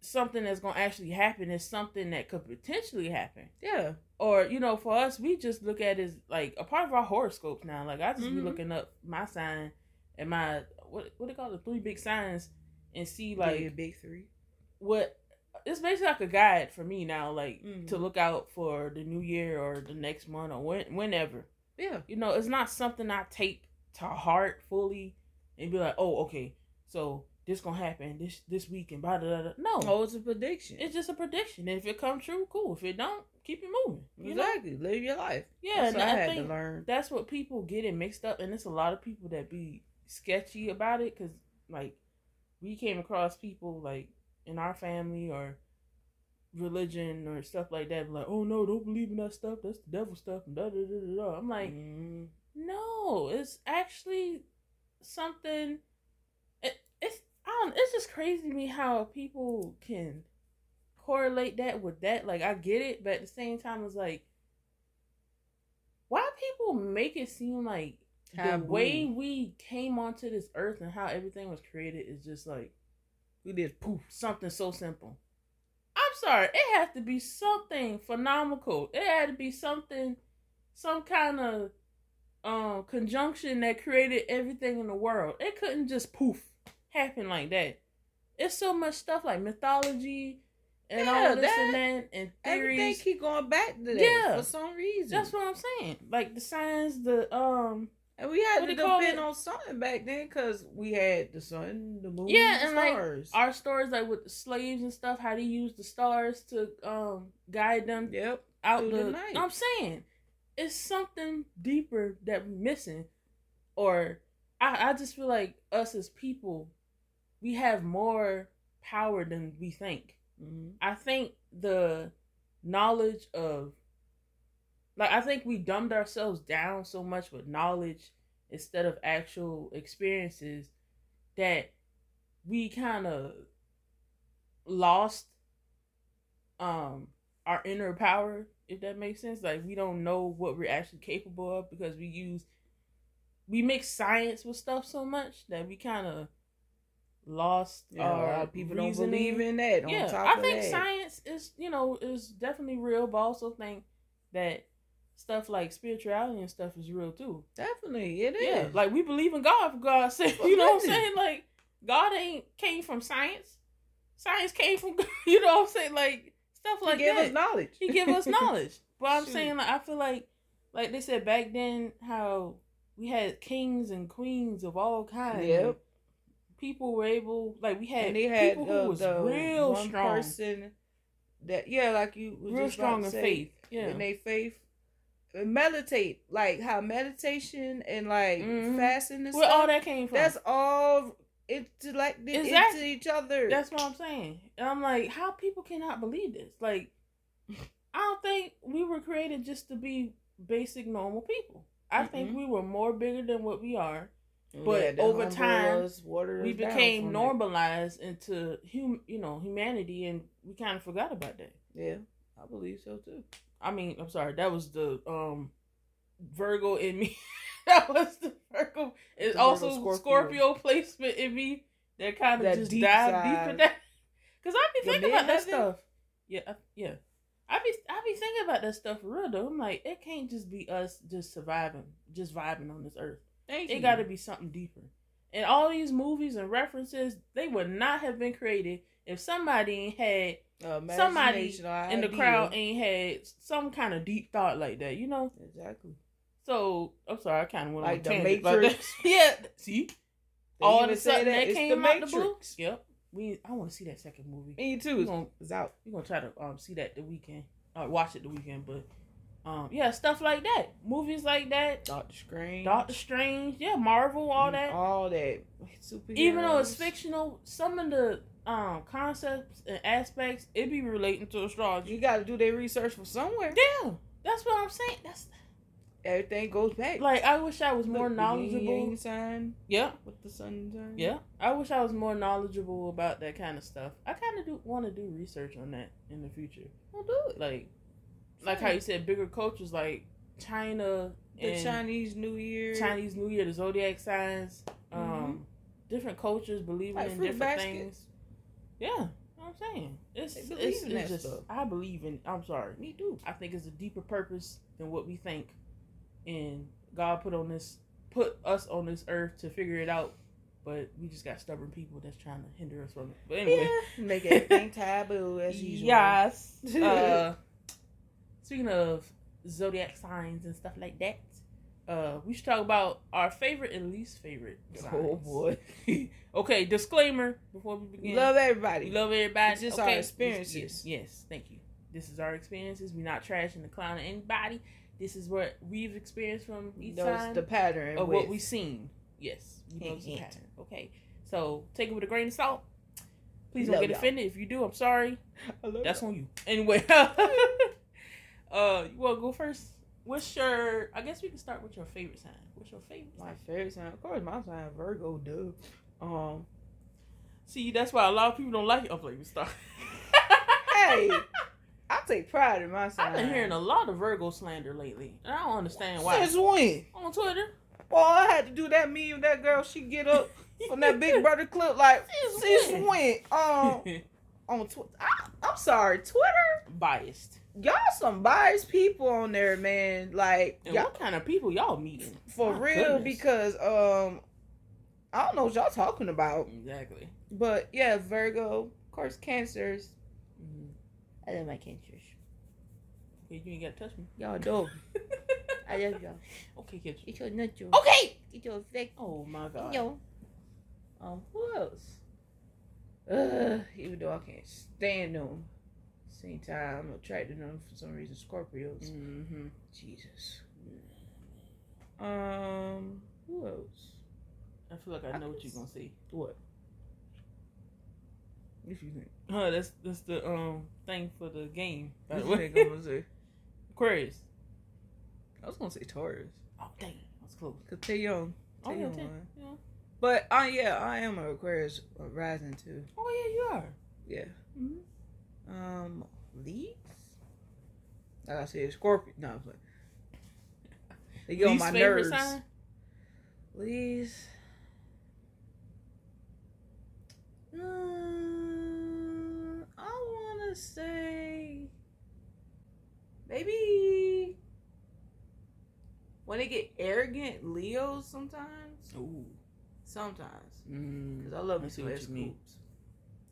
[SPEAKER 1] something that's gonna actually happen. It's something that could potentially happen.
[SPEAKER 3] Yeah,
[SPEAKER 1] or you know, for us, we just look at it as like a part of our horoscopes now. Like I just be
[SPEAKER 3] Mhm.
[SPEAKER 1] looking up my sign and my what what they call the three big signs and see like
[SPEAKER 3] like big three.
[SPEAKER 1] what it's basically like a guide for me now, like
[SPEAKER 3] Mhm.
[SPEAKER 1] to look out for the new year or the next month or when, whenever.
[SPEAKER 3] Yeah,
[SPEAKER 1] You know, it's not something I take to heart fully and be like, oh, okay, so this gonna happen this this week and blah blah blah. No,
[SPEAKER 3] oh, it's a prediction.
[SPEAKER 1] it's just a prediction. And if it come true, cool. If it don't, keep it moving. You know?
[SPEAKER 3] exactly. Live your life.
[SPEAKER 1] Yeah,
[SPEAKER 3] That's
[SPEAKER 1] and
[SPEAKER 3] what I,
[SPEAKER 1] I,
[SPEAKER 3] had
[SPEAKER 1] think
[SPEAKER 3] to learn.
[SPEAKER 1] that's what people get it mixed up, and it's a lot of people that be sketchy about it because, like, we came across people like in our family or religion or stuff like that. Like, oh no, don't believe in that stuff. That's the devil stuff. And da da da da. da. I'm like,
[SPEAKER 3] Mhm.
[SPEAKER 1] no, it's actually something. Don't. It's just crazy to me how people can correlate that with that. Like I get it, but at the same time, it's like, why people make it seem like the way we came onto this earth and how everything was created is just like
[SPEAKER 3] we did poof.
[SPEAKER 1] something so simple. I'm sorry, it has to be something phenomenal. It had to be something, some kind of um conjunction that created everything in the world. It couldn't just poof happen like that. It's so much stuff like mythology and
[SPEAKER 3] Yeah,
[SPEAKER 1] all this
[SPEAKER 3] that-
[SPEAKER 1] and that and
[SPEAKER 3] Everything
[SPEAKER 1] theories.
[SPEAKER 3] keep going back to that
[SPEAKER 1] Yeah.
[SPEAKER 3] for some reason.
[SPEAKER 1] That's what I'm saying. Like the signs, the um
[SPEAKER 3] and we had
[SPEAKER 1] what
[SPEAKER 3] to
[SPEAKER 1] do you call
[SPEAKER 3] depend on something back then because we had the sun, the moon,
[SPEAKER 1] Yeah,
[SPEAKER 3] the
[SPEAKER 1] and, like,
[SPEAKER 3] stars.
[SPEAKER 1] our stories like with the slaves and stuff, how they used the stars to um guide them
[SPEAKER 3] yep.
[SPEAKER 1] out
[SPEAKER 3] through
[SPEAKER 1] the,
[SPEAKER 3] the night.
[SPEAKER 1] I'm saying it's something deeper that we're missing, or I I just feel like us as people, we have more power than we think.
[SPEAKER 3] Mhm.
[SPEAKER 1] I think the knowledge of like I think we dumbed ourselves down so much with knowledge instead of actual experiences that we kind of lost um our inner power if that makes sense like we don't know what we're actually capable of because we use we mix science with stuff so much that we kind of lost
[SPEAKER 3] Yeah, a lot of people don't believe in that. On
[SPEAKER 1] yeah i think
[SPEAKER 3] that.
[SPEAKER 1] science is you know is definitely real but I also think that stuff like spirituality and stuff is real too
[SPEAKER 3] Definitely, it is.
[SPEAKER 1] yeah like we believe in god for god's sake you know what i'm saying like god ain't came from science science came from you know what i'm saying like stuff
[SPEAKER 3] He
[SPEAKER 1] like
[SPEAKER 3] give
[SPEAKER 1] that
[SPEAKER 3] us knowledge.
[SPEAKER 1] he gave us knowledge. But I'm
[SPEAKER 3] Shoot.
[SPEAKER 1] saying like I feel like like they said back then how we had kings and queens of all kinds.
[SPEAKER 3] Yep.
[SPEAKER 1] People were able like we had,
[SPEAKER 3] and they had
[SPEAKER 1] people who was
[SPEAKER 3] the
[SPEAKER 1] real strong.
[SPEAKER 3] person that yeah, like you was
[SPEAKER 1] real
[SPEAKER 3] just
[SPEAKER 1] strong in
[SPEAKER 3] say,
[SPEAKER 1] faith. Yeah.
[SPEAKER 3] in their faith. And meditate like how meditation and like
[SPEAKER 1] Mhm.
[SPEAKER 3] fasting and
[SPEAKER 1] Where
[SPEAKER 3] stuff.
[SPEAKER 1] all that came from.
[SPEAKER 3] that's all interconnected
[SPEAKER 1] Exactly.
[SPEAKER 3] into each other.
[SPEAKER 1] That's what I'm saying. And I'm like, how people cannot believe this? Like, I don't think we were created just to be basic normal people. I think
[SPEAKER 3] Mm-mm.
[SPEAKER 1] we were more bigger than what we are. But
[SPEAKER 3] to
[SPEAKER 1] over time, we became normalized into hum, you know, humanity, and we kind of forgot about that.
[SPEAKER 3] Yeah, I believe so too.
[SPEAKER 1] I mean, I'm sorry, that was the um Virgo in me. that was the Virgo. It's
[SPEAKER 3] The
[SPEAKER 1] also
[SPEAKER 3] Virgo
[SPEAKER 1] Scorpio.
[SPEAKER 3] Scorpio.
[SPEAKER 1] placement in me that kind of just
[SPEAKER 3] deep
[SPEAKER 1] dived deep in that. Cause I be thinking about that stuff. Yeah, I- yeah. I be I be thinking about that stuff for real though. I'm like, it can't just be us just surviving, just vibing on this earth.
[SPEAKER 3] Thank
[SPEAKER 1] It
[SPEAKER 3] you.
[SPEAKER 1] got to be something deeper. And all these movies and references, they would not have been created if somebody ain't had somebody in the crowd ain't had some kind of deep thought like that, you know.
[SPEAKER 3] Exactly.
[SPEAKER 1] So I'm sorry, I kind of went
[SPEAKER 3] Like
[SPEAKER 1] on
[SPEAKER 3] the
[SPEAKER 1] that.
[SPEAKER 3] Matrix.
[SPEAKER 1] yeah, see,
[SPEAKER 3] They
[SPEAKER 1] all of a sudden that,
[SPEAKER 3] it's
[SPEAKER 1] came
[SPEAKER 3] the
[SPEAKER 1] out the blue.
[SPEAKER 3] Matrix.
[SPEAKER 1] Yep, we. I want to see that second movie.
[SPEAKER 3] Me too.
[SPEAKER 1] gonna
[SPEAKER 3] It's out.
[SPEAKER 1] We're gonna try to um see that the weekend. Uh, watch it the weekend, but um yeah, stuff like that, movies like that.
[SPEAKER 3] Doctor Strange.
[SPEAKER 1] Doctor Strange, yeah, Marvel, all that.
[SPEAKER 3] All that. Superheroes.
[SPEAKER 1] even though it's fictional, some of the um concepts and aspects it be relating to astrology.
[SPEAKER 3] You got to do their research from somewhere.
[SPEAKER 1] Yeah, that's what I'm saying. That's
[SPEAKER 3] Everything goes back.
[SPEAKER 1] like I wish I was more
[SPEAKER 3] Look, yin
[SPEAKER 1] knowledgeable.
[SPEAKER 3] sign
[SPEAKER 1] Yeah,
[SPEAKER 3] with the sun sign.
[SPEAKER 1] yeah. I wish I was more knowledgeable about that kind of stuff. I kind of do want to do research on that in the future.
[SPEAKER 3] I'll do it.
[SPEAKER 1] Like, like how you said, bigger cultures like China
[SPEAKER 3] The Chinese New Year.
[SPEAKER 1] Chinese New Year, the zodiac signs, um, different cultures believing
[SPEAKER 3] Like
[SPEAKER 1] in different
[SPEAKER 3] baskets.
[SPEAKER 1] things. Yeah, I'm saying it's, it's, it's
[SPEAKER 3] that
[SPEAKER 1] just
[SPEAKER 3] stuff.
[SPEAKER 1] I believe in. I'm sorry,
[SPEAKER 3] Me too.
[SPEAKER 1] I think it's a deeper purpose than what we think, and God put on this put us on this earth to figure it out. But we just got stubborn people that's trying to hinder us from it. But anyway,
[SPEAKER 3] Yeah. Make everything taboo as usual.
[SPEAKER 1] yes. Uh, speaking of zodiac signs and stuff like that, uh, we should talk about our favorite and least favorite. Signs.
[SPEAKER 3] Oh boy.
[SPEAKER 1] okay, disclaimer before we begin.
[SPEAKER 3] Love everybody.
[SPEAKER 1] We love everybody.
[SPEAKER 3] It's just
[SPEAKER 1] okay?
[SPEAKER 3] our experiences.
[SPEAKER 1] Yes, yes, thank you. This is our experiences. We're not trashing the clown of anybody. This is what we've experienced from each time
[SPEAKER 3] the pattern
[SPEAKER 1] of
[SPEAKER 3] with.
[SPEAKER 1] what we've seen. Yes, we know the pattern. Okay, so take it with a grain of salt. Please don't
[SPEAKER 3] Love
[SPEAKER 1] get
[SPEAKER 3] y'all.
[SPEAKER 1] offended. If you do, I'm sorry.
[SPEAKER 3] I love
[SPEAKER 1] That's
[SPEAKER 3] y'all.
[SPEAKER 1] on you. Anyway, uh, you want to go first? What's your? I guess we can start with your favorite sign. What's your favorite?
[SPEAKER 3] my
[SPEAKER 1] Sign?
[SPEAKER 3] favorite sign. Of course, my sign Virgo. Duh. Um.
[SPEAKER 1] See, that's why a lot of people don't like it. Like, we start.
[SPEAKER 3] Hey, I take pride in my sign.
[SPEAKER 1] I've been hearing a lot of Virgo slander lately, and I don't understand why.
[SPEAKER 3] Since when?
[SPEAKER 1] On Twitter,
[SPEAKER 3] Boy, I had to do that meme. With that girl, she get up from that Big Brother clip like
[SPEAKER 1] Since
[SPEAKER 3] since
[SPEAKER 1] when?
[SPEAKER 3] when? Um, on Twitter. I'm sorry, Twitter.
[SPEAKER 1] biased.
[SPEAKER 3] Y'all some biased people on there, man. Like
[SPEAKER 1] And
[SPEAKER 3] y'all
[SPEAKER 1] what kind of people y'all meeting?
[SPEAKER 3] for
[SPEAKER 1] My
[SPEAKER 3] real
[SPEAKER 1] goodness.
[SPEAKER 3] because um, I don't know what y'all talking about,
[SPEAKER 1] Exactly.
[SPEAKER 3] but yeah, Virgo, of course, Cancers.
[SPEAKER 1] Mhm.
[SPEAKER 3] I love my Cancers.
[SPEAKER 1] Yeah, you ain't got to touch me.
[SPEAKER 3] Y'all dope. I love y'all.
[SPEAKER 1] Okay, catch you.
[SPEAKER 3] Get your nut your
[SPEAKER 1] Okay.
[SPEAKER 3] get your effect.
[SPEAKER 1] Oh my god.
[SPEAKER 3] Yo. Um, who else? Uh, even though I can't stand them, same time I'm attracted to them for some reason. Scorpios.
[SPEAKER 1] Mm-hmm.
[SPEAKER 3] Jesus. Um, who else?
[SPEAKER 1] I feel like I know what you're gonna say.
[SPEAKER 3] What? If you think.
[SPEAKER 1] Huh? That's that's the um thing for the game. By
[SPEAKER 3] What you gonna say?
[SPEAKER 1] Aquarius.
[SPEAKER 3] I was gonna say Taurus.
[SPEAKER 1] Oh dang, that's close.
[SPEAKER 3] Cause they young.
[SPEAKER 1] Oh yeah,
[SPEAKER 3] young
[SPEAKER 1] yeah.
[SPEAKER 3] But uh, yeah, I am an Aquarius rising too.
[SPEAKER 1] Oh yeah, you are.
[SPEAKER 3] Yeah.
[SPEAKER 1] Mhm.
[SPEAKER 3] Um, leaves. Like I said, Scorpio. No, but they get on my nerves.
[SPEAKER 1] sign?
[SPEAKER 3] Leaves. Uh, I want to say maybe when they get arrogant, Leos sometimes.
[SPEAKER 1] Ooh.
[SPEAKER 3] Sometimes.
[SPEAKER 1] Mm.
[SPEAKER 3] Because I love me some
[SPEAKER 1] what you mean.
[SPEAKER 3] scoops.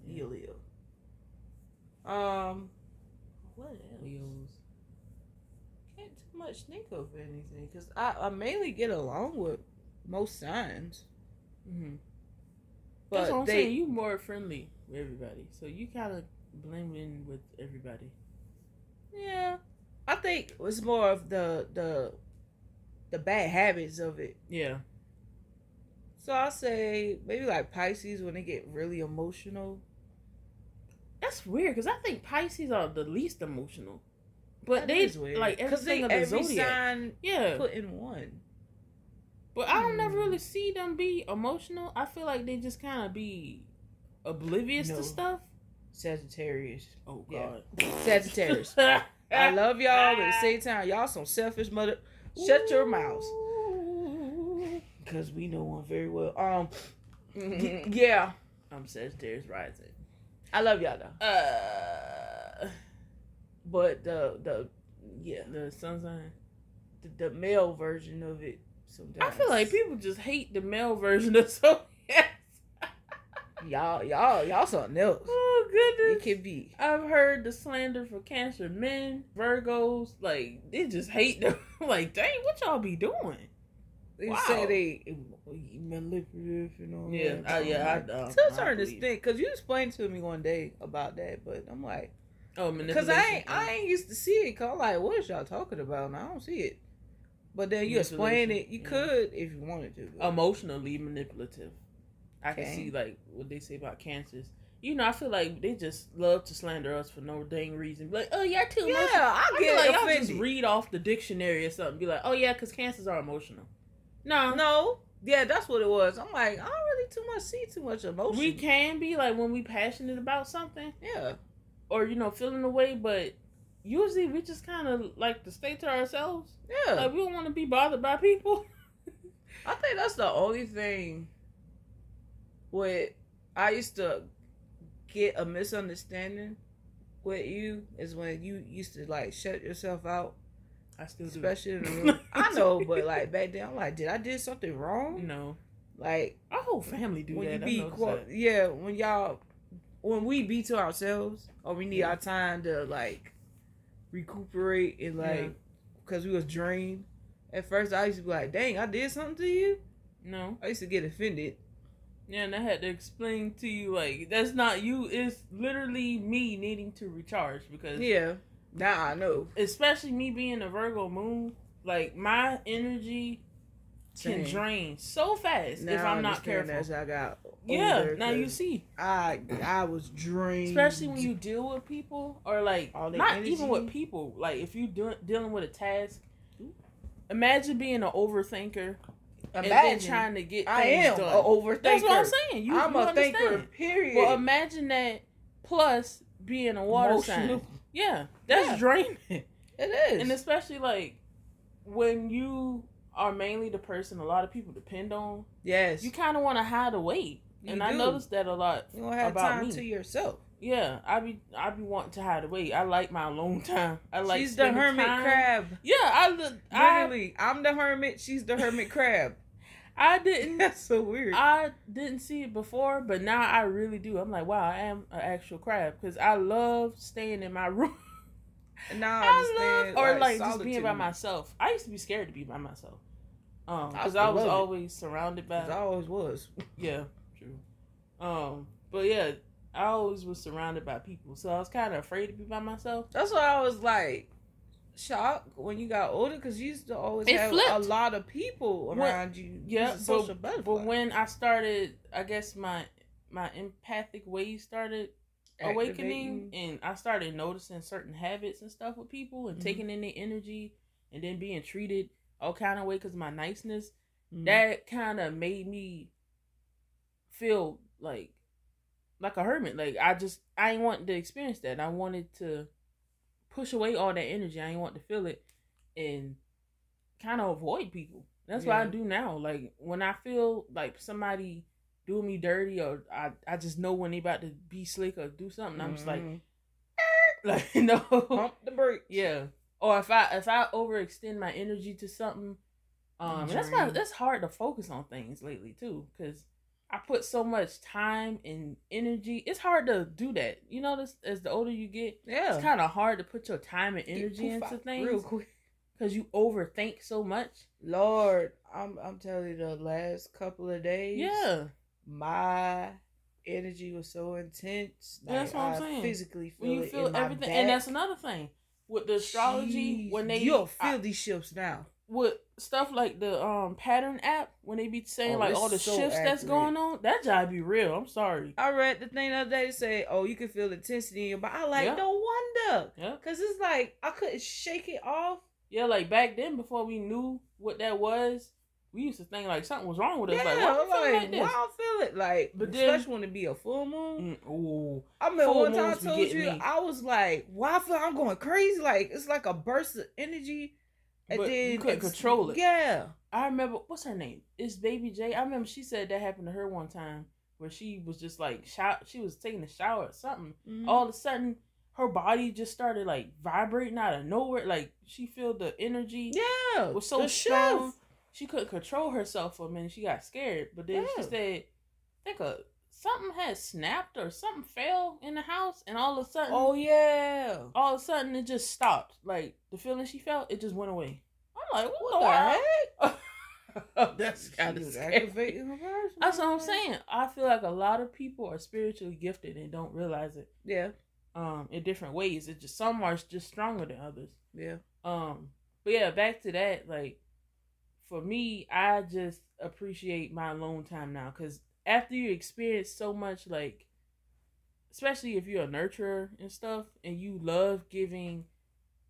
[SPEAKER 3] He Leo. Um, what else? Can't too much think of anything because I, I mainly get along with most signs.
[SPEAKER 1] Mm-hmm.
[SPEAKER 3] But
[SPEAKER 1] That's what I'm
[SPEAKER 3] they,
[SPEAKER 1] saying. You more friendly with everybody, so you kind of blend in with everybody.
[SPEAKER 3] yeah, I think it's more of the the the bad habits of it.
[SPEAKER 1] Yeah.
[SPEAKER 3] So I say maybe like Pisces when they get really emotional.
[SPEAKER 1] That's weird because I think Pisces are the least emotional, but
[SPEAKER 3] That
[SPEAKER 1] they
[SPEAKER 3] is weird.
[SPEAKER 1] like
[SPEAKER 3] because they
[SPEAKER 1] everything of the
[SPEAKER 3] every
[SPEAKER 1] zodiac.
[SPEAKER 3] sign
[SPEAKER 1] Yeah,
[SPEAKER 3] put in one.
[SPEAKER 1] but I don't never
[SPEAKER 3] Hmm.
[SPEAKER 1] really see them be emotional. I feel like they just kind of be oblivious
[SPEAKER 3] No.
[SPEAKER 1] to stuff.
[SPEAKER 3] Sagittarius.
[SPEAKER 1] Oh
[SPEAKER 3] Yeah.
[SPEAKER 1] God,
[SPEAKER 3] Sagittarius. I love y'all, but at the same time, y'all some selfish mother. Shut your mouths. Because we know one very well. Um, yeah,
[SPEAKER 1] I'm Sagittarius rising.
[SPEAKER 3] I love y'all though.
[SPEAKER 1] Uh,
[SPEAKER 3] But the the yeah
[SPEAKER 1] the sun sign.
[SPEAKER 3] the, the male version of it. Sometimes
[SPEAKER 1] I feel like people just hate the male version of Zodiac.
[SPEAKER 3] y'all y'all y'all something else.
[SPEAKER 1] oh goodness, It
[SPEAKER 3] could be.
[SPEAKER 1] I've heard the slander for Cancer men, Virgos, like they just hate them. like, dang, what y'all be doing?
[SPEAKER 3] They
[SPEAKER 1] Wow.
[SPEAKER 3] say they manipulative and all
[SPEAKER 1] Yeah,
[SPEAKER 3] that.
[SPEAKER 1] uh, yeah, I- uh,
[SPEAKER 3] to a
[SPEAKER 1] I
[SPEAKER 3] certain extent, because you explained to me one day about that, but I'm like,
[SPEAKER 1] Oh,
[SPEAKER 3] because I ain't I ain't used to see it. Cause I'm like, what is y'all talking about? And I don't see it. But then you explain it. You
[SPEAKER 1] Yeah.
[SPEAKER 3] could if you wanted to. but-
[SPEAKER 1] emotionally manipulative. I can see like what they say about cancers. You know, I feel like they just love to slander us for no dang reason. Be like, oh, you're too
[SPEAKER 3] yeah,
[SPEAKER 1] emotional.
[SPEAKER 3] I
[SPEAKER 1] I
[SPEAKER 3] get
[SPEAKER 1] feel like y'all just read off the dictionary or something. Be like, oh yeah, because cancers are emotional. No,
[SPEAKER 3] No, yeah, that's what it was. I'm like, I don't really too much see too much emotion.
[SPEAKER 1] we can be like when we passionate about something.
[SPEAKER 3] yeah,
[SPEAKER 1] or you know feeling the way but usually we just kind of like to stay to ourselves
[SPEAKER 3] yeah.
[SPEAKER 1] like we don't want to be bothered by people
[SPEAKER 3] I think that's the only thing. With I used to get a misunderstanding with you is when you used to like shut yourself out,
[SPEAKER 1] i still do
[SPEAKER 3] especially in the room. I know, but like back then, I'm like, did I did something wrong?
[SPEAKER 1] no
[SPEAKER 3] Like
[SPEAKER 1] our whole family do
[SPEAKER 3] when
[SPEAKER 1] that
[SPEAKER 3] you be
[SPEAKER 1] that.
[SPEAKER 3] yeah, when y'all when we be to ourselves or we need
[SPEAKER 1] Yeah.
[SPEAKER 3] our time to like recuperate and like because we was drained. At first, I used to be like, "Dang, I did something to you."
[SPEAKER 1] no
[SPEAKER 3] I used to get offended.
[SPEAKER 1] yeah and i had to explain to you like that's not you it's literally me needing to recharge because
[SPEAKER 3] Yeah, now I know.
[SPEAKER 1] especially me being a virgo moon like my energy can drain so fast if
[SPEAKER 3] Now I
[SPEAKER 1] I'm not careful.
[SPEAKER 3] As I got
[SPEAKER 1] Yeah, now you see.
[SPEAKER 3] I I was drained,
[SPEAKER 1] especially when you deal with people or like not even with people like if you do, dealing with a task imagine being an overthinker and then trying to get
[SPEAKER 3] I am
[SPEAKER 1] done.
[SPEAKER 3] an overthinker.
[SPEAKER 1] that's what i'm saying you,
[SPEAKER 3] I'm
[SPEAKER 1] you
[SPEAKER 3] a
[SPEAKER 1] understand.
[SPEAKER 3] thinker. Period.
[SPEAKER 1] well imagine that plus being a water sign
[SPEAKER 3] Emotional.
[SPEAKER 1] Yeah that's
[SPEAKER 3] Yeah.
[SPEAKER 1] draining
[SPEAKER 3] It is.
[SPEAKER 1] and especially like when you are mainly the person a lot of people depend on
[SPEAKER 3] yes.
[SPEAKER 1] you kind of want to hide away
[SPEAKER 3] You
[SPEAKER 1] and i
[SPEAKER 3] do.
[SPEAKER 1] noticed that a lot
[SPEAKER 3] You don't have
[SPEAKER 1] about
[SPEAKER 3] time
[SPEAKER 1] me.
[SPEAKER 3] to yourself.
[SPEAKER 1] Yeah, I be I be wanting to hide away. I like my alone time. I like
[SPEAKER 3] she's the hermit
[SPEAKER 1] time.
[SPEAKER 3] crab.
[SPEAKER 1] Yeah, I I,
[SPEAKER 3] Literally, I'm the hermit. She's the hermit crab.
[SPEAKER 1] I didn't
[SPEAKER 3] That's so weird.
[SPEAKER 1] I didn't see it before, but now I really do. I'm like, wow, I am an actual crab because I love staying in my room.
[SPEAKER 3] Now I
[SPEAKER 1] I love or like, just being by myself. I used to be scared to be by myself. Um, because
[SPEAKER 3] still
[SPEAKER 1] I, was
[SPEAKER 3] love it.
[SPEAKER 1] always surrounded by.
[SPEAKER 3] I always was.
[SPEAKER 1] Yeah, true. Um, but yeah, I always was surrounded by people, so I was kind of afraid to be by myself.
[SPEAKER 3] That's why I was like shocked when you got older because you used to always
[SPEAKER 1] It
[SPEAKER 3] have
[SPEAKER 1] flipped.
[SPEAKER 3] a lot of people
[SPEAKER 1] When-
[SPEAKER 3] around you.
[SPEAKER 1] Yeah,
[SPEAKER 3] social
[SPEAKER 1] but,
[SPEAKER 3] butterfly.
[SPEAKER 1] but when I started, I guess my my empathic ways started awakening,
[SPEAKER 3] Activating.
[SPEAKER 1] and I started noticing certain habits and stuff with people, and
[SPEAKER 3] Mhm.
[SPEAKER 1] taking in their energy, and then being treated all kind of way because my niceness.
[SPEAKER 3] Mhm.
[SPEAKER 1] That kind of made me feel like like a hermit. Like I just I ain't want to experience that. I wanted to push away all that energy. I ain't want to feel it, and kind of avoid people. That's what I do now. Like when I feel like somebody doing me dirty, or I I just know when they about to be slick or do something. I'm just like
[SPEAKER 3] Mhm.
[SPEAKER 1] like no.
[SPEAKER 3] pump the brakes.
[SPEAKER 1] Yeah. Or if I if I overextend my energy to something, um, that's why that's hard to focus on things lately too, because I put so much time and energy. It's hard to do that. You know, this as the older you get,
[SPEAKER 3] Yeah.
[SPEAKER 1] it's kind of hard to put your time and energy into things
[SPEAKER 3] real quick.
[SPEAKER 1] because you overthink so much.
[SPEAKER 3] Lord, I'm I'm telling you, the last couple of days,
[SPEAKER 1] Yeah.
[SPEAKER 3] my energy was so intense.
[SPEAKER 1] Yeah, that's
[SPEAKER 3] like,
[SPEAKER 1] what I'm
[SPEAKER 3] I
[SPEAKER 1] saying.
[SPEAKER 3] Physically feel
[SPEAKER 1] When you
[SPEAKER 3] it
[SPEAKER 1] feel everything, and that's another thing with the astrology
[SPEAKER 3] Jeez,
[SPEAKER 1] when they
[SPEAKER 3] you'll
[SPEAKER 1] I-
[SPEAKER 3] feel these shifts now.
[SPEAKER 1] With stuff like the um pattern app when they be saying
[SPEAKER 3] Oh,
[SPEAKER 1] like all the
[SPEAKER 3] so
[SPEAKER 1] shifts that's going on, that job be real. I'm sorry.
[SPEAKER 3] I read the thing the other day. Say, oh, you can feel the intensity in your body. I like,
[SPEAKER 1] Yeah.
[SPEAKER 3] no wonder,
[SPEAKER 1] Yeah.
[SPEAKER 3] because it's like I couldn't shake it off.
[SPEAKER 1] Yeah, like back then before we knew what that was, we used to think like something was wrong with us.
[SPEAKER 3] Yeah,
[SPEAKER 1] like, why
[SPEAKER 3] I'm
[SPEAKER 1] we feeling
[SPEAKER 3] like,
[SPEAKER 1] like this?
[SPEAKER 3] why I don't feel it like,
[SPEAKER 1] But then-
[SPEAKER 3] especially when it be a full moon.
[SPEAKER 1] Mm, ooh.
[SPEAKER 3] I mean,
[SPEAKER 1] Full
[SPEAKER 3] one time I told you,
[SPEAKER 1] me.
[SPEAKER 3] I was like, why I feel I'm going crazy? Like it's like a burst of energy,
[SPEAKER 1] But you
[SPEAKER 3] then
[SPEAKER 1] couldn't control it.
[SPEAKER 3] Yeah,
[SPEAKER 1] I remember what's her name? It's Baby J. I remember she said that happened to her one time where she was just like shout. She was taking a shower or something.
[SPEAKER 3] Mhm.
[SPEAKER 1] All of a sudden, her body just started like vibrating out of nowhere. Like she felt the energy.
[SPEAKER 3] yeah,
[SPEAKER 1] was so strong. She couldn't control herself for a minute. She got scared, but then she said, "I think a something had snapped or something fell in the house, and all of a sudden,
[SPEAKER 3] Oh yeah,
[SPEAKER 1] all of a sudden, it just stopped. Like the feeling she felt, it just went away. I'm like, what,
[SPEAKER 3] what
[SPEAKER 1] the
[SPEAKER 3] the heck?
[SPEAKER 1] That's kind of
[SPEAKER 3] was
[SPEAKER 1] scary.
[SPEAKER 3] activating her person.
[SPEAKER 1] That's what I'm saying. I feel like a lot of people are spiritually gifted and don't realize it.
[SPEAKER 3] Yeah,
[SPEAKER 1] Um, in different ways. It's just some are just stronger than others.
[SPEAKER 3] yeah.
[SPEAKER 1] Um, but yeah, back to that. Like, for me, I just appreciate my alone time now because after you experience so much, like, especially if you're a nurturer and stuff, and you love giving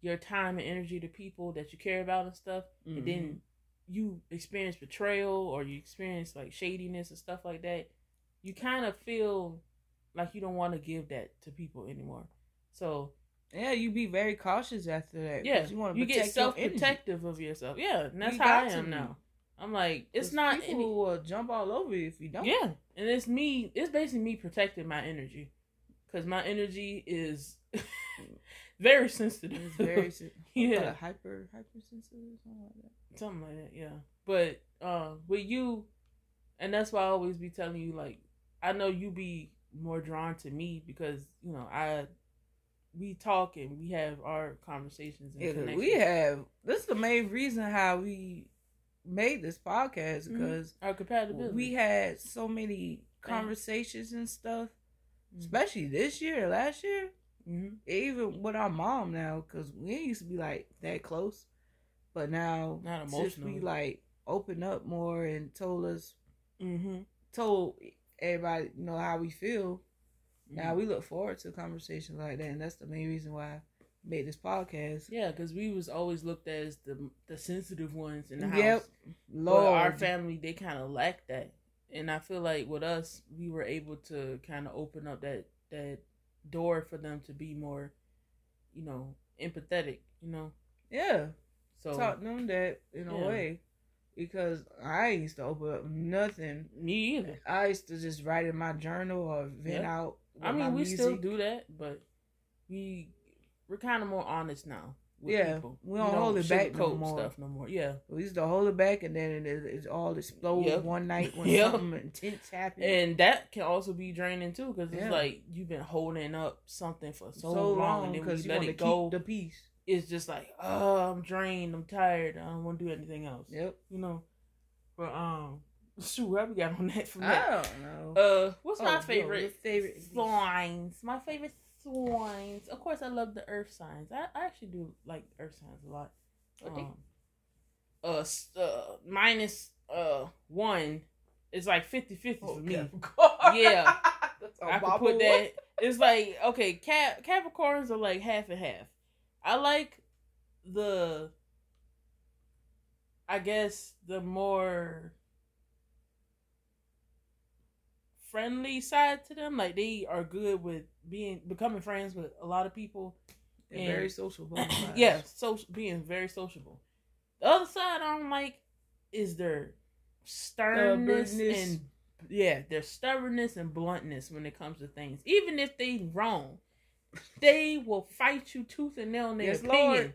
[SPEAKER 1] your time and energy to people that you care about and stuff, and
[SPEAKER 3] Mm-hmm.
[SPEAKER 1] then you experience betrayal or you experience like shadiness and stuff like that, you kind of feel like you don't want to give that to people anymore. So
[SPEAKER 3] Yeah, you be very cautious after that.
[SPEAKER 1] yeah,
[SPEAKER 3] you want to
[SPEAKER 1] you get self protective of yourself. Yeah, and that's
[SPEAKER 3] You
[SPEAKER 1] how I
[SPEAKER 3] to
[SPEAKER 1] am now. I'm like, it's not
[SPEAKER 3] people
[SPEAKER 1] any,
[SPEAKER 3] will jump all over you if you don't.
[SPEAKER 1] yeah, and it's me. It's basically me protecting my energy because my energy is very sensitive.
[SPEAKER 3] It's very
[SPEAKER 1] Yeah.
[SPEAKER 3] hyper hypersensitive something like that.
[SPEAKER 1] something like that. Yeah, but uh, with you, and that's why I always be telling you like, I know you be more drawn to me because you know I. We talk and we have our conversations and
[SPEAKER 3] Yeah, we have. This is the main reason how we made this podcast
[SPEAKER 1] Mhm.
[SPEAKER 3] because
[SPEAKER 1] our compatibility.
[SPEAKER 3] we had so many conversations and stuff,
[SPEAKER 1] Mhm.
[SPEAKER 3] especially this year, last year,
[SPEAKER 1] hmm
[SPEAKER 3] even with our mom now, because we used to be like that close, but now
[SPEAKER 1] Not
[SPEAKER 3] since we like opened up more and told us,
[SPEAKER 1] Mm-hmm.
[SPEAKER 3] told everybody, you know, how we feel. Now
[SPEAKER 1] Mm-hmm.
[SPEAKER 3] we look forward to conversations like that, and that's the main reason why made this podcast.
[SPEAKER 1] Yeah, because we was always looked as the the sensitive ones in the house.
[SPEAKER 3] Yep.
[SPEAKER 1] Lord,
[SPEAKER 3] Lord,
[SPEAKER 1] our family they kind of lacked that, and I feel like with us, we were able to kind of open up that that door for them to be more, you know, empathetic. You know,
[SPEAKER 3] yeah,
[SPEAKER 1] so
[SPEAKER 3] taught them that in a way, because I used to open up nothing.
[SPEAKER 1] me either.
[SPEAKER 3] I used to just write in my journal or vent
[SPEAKER 1] Yeah.
[SPEAKER 3] out.
[SPEAKER 1] I mean, we still do that, but we we're kind of more honest now. With
[SPEAKER 3] Yeah,
[SPEAKER 1] people.
[SPEAKER 3] we don't hold it back no more.
[SPEAKER 1] Stuff no more. Yeah,
[SPEAKER 3] We used to hold it back, and then it, it all exploded
[SPEAKER 1] Yep.
[SPEAKER 3] one night when
[SPEAKER 1] Yep.
[SPEAKER 3] something intense happened.
[SPEAKER 1] and that can also be draining too, because it's
[SPEAKER 3] Yeah.
[SPEAKER 1] like you've been holding up something for so,
[SPEAKER 3] so,
[SPEAKER 1] long, and then when
[SPEAKER 3] because
[SPEAKER 1] you
[SPEAKER 3] you
[SPEAKER 1] let it go,
[SPEAKER 3] the peace.
[SPEAKER 1] it's just like, oh, I'm drained, I'm tired, I don't want to do anything else.
[SPEAKER 3] Yep.
[SPEAKER 1] You know, but um, shoot, what we got on that from
[SPEAKER 3] I don't know.
[SPEAKER 1] Uh, what's
[SPEAKER 3] Oh,
[SPEAKER 1] my favorite?
[SPEAKER 3] your favorite
[SPEAKER 1] signs. My favorite signs. Of course, I love the earth signs. I, I actually do like earth signs a lot.
[SPEAKER 3] Okay.
[SPEAKER 1] Um, uh, uh, minus uh one is like 50-50
[SPEAKER 3] Oh,
[SPEAKER 1] for me.
[SPEAKER 3] Capricorn.
[SPEAKER 1] Yeah. I could put that. It's like okay, Cap Capricorns are like half and half. I like the. I guess the more friendly side to them, like they are good with being becoming friends with a lot of people.
[SPEAKER 3] They're very social. bona fides.
[SPEAKER 1] yeah, so being very sociable. The other side I don't like is their sternness
[SPEAKER 3] Stubbornness.
[SPEAKER 1] and yeah, their stubbornness and bluntness when it comes to things. Even if they wrong, they will fight you tooth and nail in their
[SPEAKER 3] Yes,
[SPEAKER 1] opinion
[SPEAKER 3] Lord.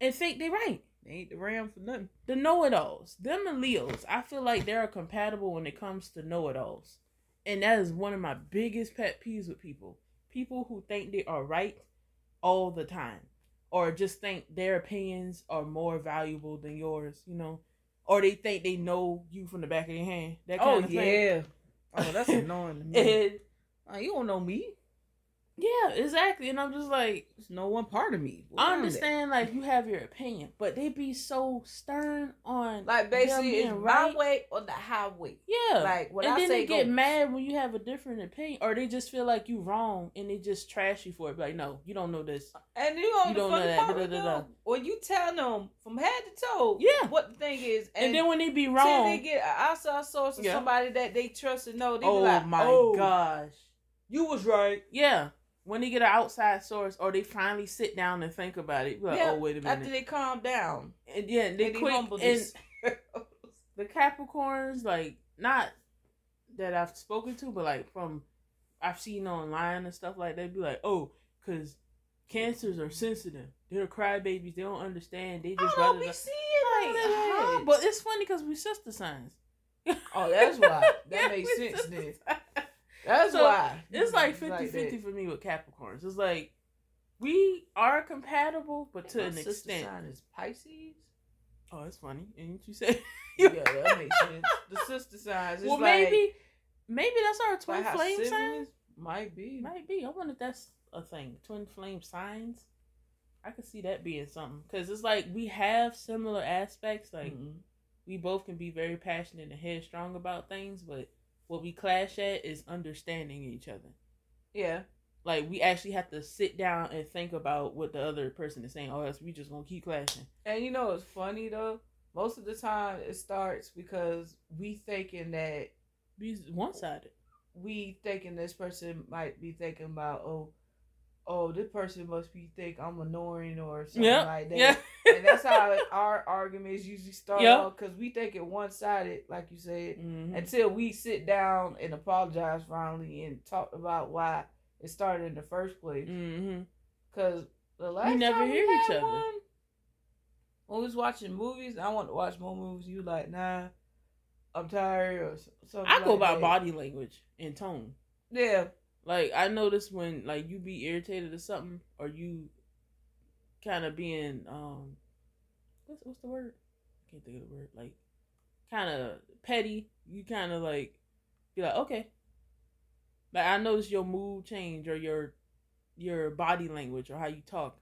[SPEAKER 1] and think they right.
[SPEAKER 3] They ain't the ram for nothing.
[SPEAKER 1] The know-it-alls, them and Leos, I feel like they're compatible when it comes to know-it-alls, and that is one of my biggest pet peeves with people. People who think they are right all the time, or just think their opinions are more valuable than yours. You know, or they think they know you from the back of their hand. That kind
[SPEAKER 3] Oh
[SPEAKER 1] of thing.
[SPEAKER 3] yeah. Oh, that's annoying to me.
[SPEAKER 1] And
[SPEAKER 3] Oh, you don't know me.
[SPEAKER 1] Yeah, exactly. And I'm just like,
[SPEAKER 3] There's no one part of me. What
[SPEAKER 1] I understand like you have your opinion, but they be so stern on
[SPEAKER 3] that? Like
[SPEAKER 1] them
[SPEAKER 3] basically, it's
[SPEAKER 1] being
[SPEAKER 3] my
[SPEAKER 1] right.
[SPEAKER 3] way or the highway.
[SPEAKER 1] Yeah.
[SPEAKER 3] Like when
[SPEAKER 1] and
[SPEAKER 3] I
[SPEAKER 1] then
[SPEAKER 3] say
[SPEAKER 1] they get mad when you have a different opinion, or they just feel like you wrong and they just trash you for it. Like, no, you don't know this.
[SPEAKER 3] And you
[SPEAKER 1] You don't know that,
[SPEAKER 3] part
[SPEAKER 1] da,
[SPEAKER 3] with
[SPEAKER 1] da, da,
[SPEAKER 3] them, when you tell them from head to toe,
[SPEAKER 1] Yeah.
[SPEAKER 3] what the thing is,
[SPEAKER 1] And,
[SPEAKER 3] and,
[SPEAKER 1] then when they be
[SPEAKER 3] till
[SPEAKER 1] wrong,
[SPEAKER 3] they get an outside source of
[SPEAKER 1] Yeah.
[SPEAKER 3] somebody that they trust and know, they be
[SPEAKER 1] oh
[SPEAKER 3] like,
[SPEAKER 1] my
[SPEAKER 3] oh,
[SPEAKER 1] gosh,
[SPEAKER 3] you was right.
[SPEAKER 1] yeah. When they get an outside source, or they finally sit down and think about it, like,
[SPEAKER 3] Yeah,
[SPEAKER 1] oh wait a minute,
[SPEAKER 3] After they calm down,
[SPEAKER 1] and yeah, they
[SPEAKER 3] and
[SPEAKER 1] quick
[SPEAKER 3] humble
[SPEAKER 1] and the Capricorns, like not that I've spoken to, but like from I've seen online and stuff like that, be like, oh, because cancers are sensitive. They're crybabies. They don't understand. They just
[SPEAKER 3] oh, we
[SPEAKER 1] like,
[SPEAKER 3] see it.
[SPEAKER 1] like, huh? but it's funny because we sister signs.
[SPEAKER 3] Oh, that's why. That
[SPEAKER 1] Yeah,
[SPEAKER 3] makes sense then.
[SPEAKER 1] signs.
[SPEAKER 3] That's
[SPEAKER 1] So,
[SPEAKER 3] why.
[SPEAKER 1] It's like
[SPEAKER 3] It's
[SPEAKER 1] 50 50
[SPEAKER 3] that.
[SPEAKER 1] for me with Capricorns. It's like we are compatible, but to an
[SPEAKER 3] sister
[SPEAKER 1] extent.
[SPEAKER 3] sign is Pisces.
[SPEAKER 1] Oh, that's funny. And you say,
[SPEAKER 3] yeah, that makes sense. The sister signs.
[SPEAKER 1] Well,
[SPEAKER 3] like,
[SPEAKER 1] maybe, maybe that's our twin
[SPEAKER 3] like
[SPEAKER 1] flame sign.
[SPEAKER 3] siblings Might be.
[SPEAKER 1] Might be. I wonder if that's a thing. Twin flame signs. I could see that being something because it's like we have similar aspects. Like
[SPEAKER 3] Mhm.
[SPEAKER 1] we both can be very passionate and headstrong about things, but what we clash at is understanding each other.
[SPEAKER 3] Yeah.
[SPEAKER 1] Like we actually have to sit down and think about what the other person is saying, or else we just gonna keep clashing.
[SPEAKER 3] And you know it's funny though. Most of the time it starts because we thinking that
[SPEAKER 1] Be one sided.
[SPEAKER 3] we thinking this person might be thinking about oh oh this person must be think I'm annoying or something
[SPEAKER 1] Yeah.
[SPEAKER 3] like that.
[SPEAKER 1] Yeah.
[SPEAKER 3] and that's how our arguments usually start off because we think it one sided, like you said,
[SPEAKER 1] Mhm.
[SPEAKER 3] until we sit down and apologize finally and talk about why it started in the first place. Because the last we
[SPEAKER 1] never
[SPEAKER 3] time
[SPEAKER 1] hear
[SPEAKER 3] we
[SPEAKER 1] each other.
[SPEAKER 3] one, when we was watching movies, I want to watch more movies. You like, nah, I'm tired or something.
[SPEAKER 1] I go
[SPEAKER 3] like
[SPEAKER 1] by
[SPEAKER 3] that.
[SPEAKER 1] body language and tone.
[SPEAKER 3] Yeah,
[SPEAKER 1] Like I notice when like you be irritated or something, or you kind of being um, what's what's the word? I can't think of the word. Like kind of petty. You kind of like be like okay. Like I notice your mood change or your your body language or how you talk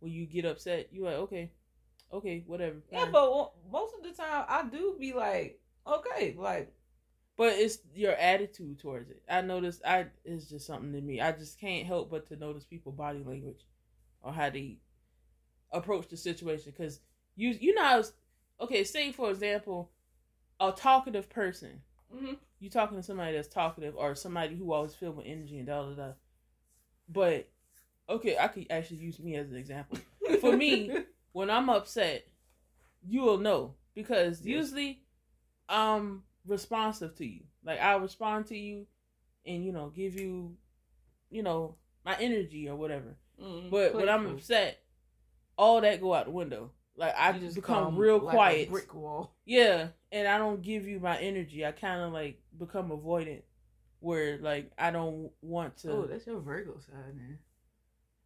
[SPEAKER 1] when you get upset. You like okay, okay, whatever.
[SPEAKER 3] Yeah, but most of the time I do be like, okay, like
[SPEAKER 1] but it's your attitude towards it. I notice I it's just something to me. I just can't help but to notice people body language or how they approach the situation because you you know okay. Say for example, a talkative person.
[SPEAKER 3] mhm.
[SPEAKER 1] You talking to somebody that's talkative or somebody who always filled with energy and da da da. But okay, I could actually use me as an example. For me, when I'm upset, you will know because
[SPEAKER 3] Yes.
[SPEAKER 1] usually I'm responsive to you. Like I respond to you and you know give you you know my energy or whatever.
[SPEAKER 3] Mhm.
[SPEAKER 1] But when I'm upset, all that go out the window. Like I
[SPEAKER 3] You just
[SPEAKER 1] become real
[SPEAKER 3] like
[SPEAKER 1] quiet.
[SPEAKER 3] brick wall.
[SPEAKER 1] Yeah, and I don't give you my energy. I kind of like become avoidant, where like I don't want to.
[SPEAKER 3] Oh, that's your Virgo side, man.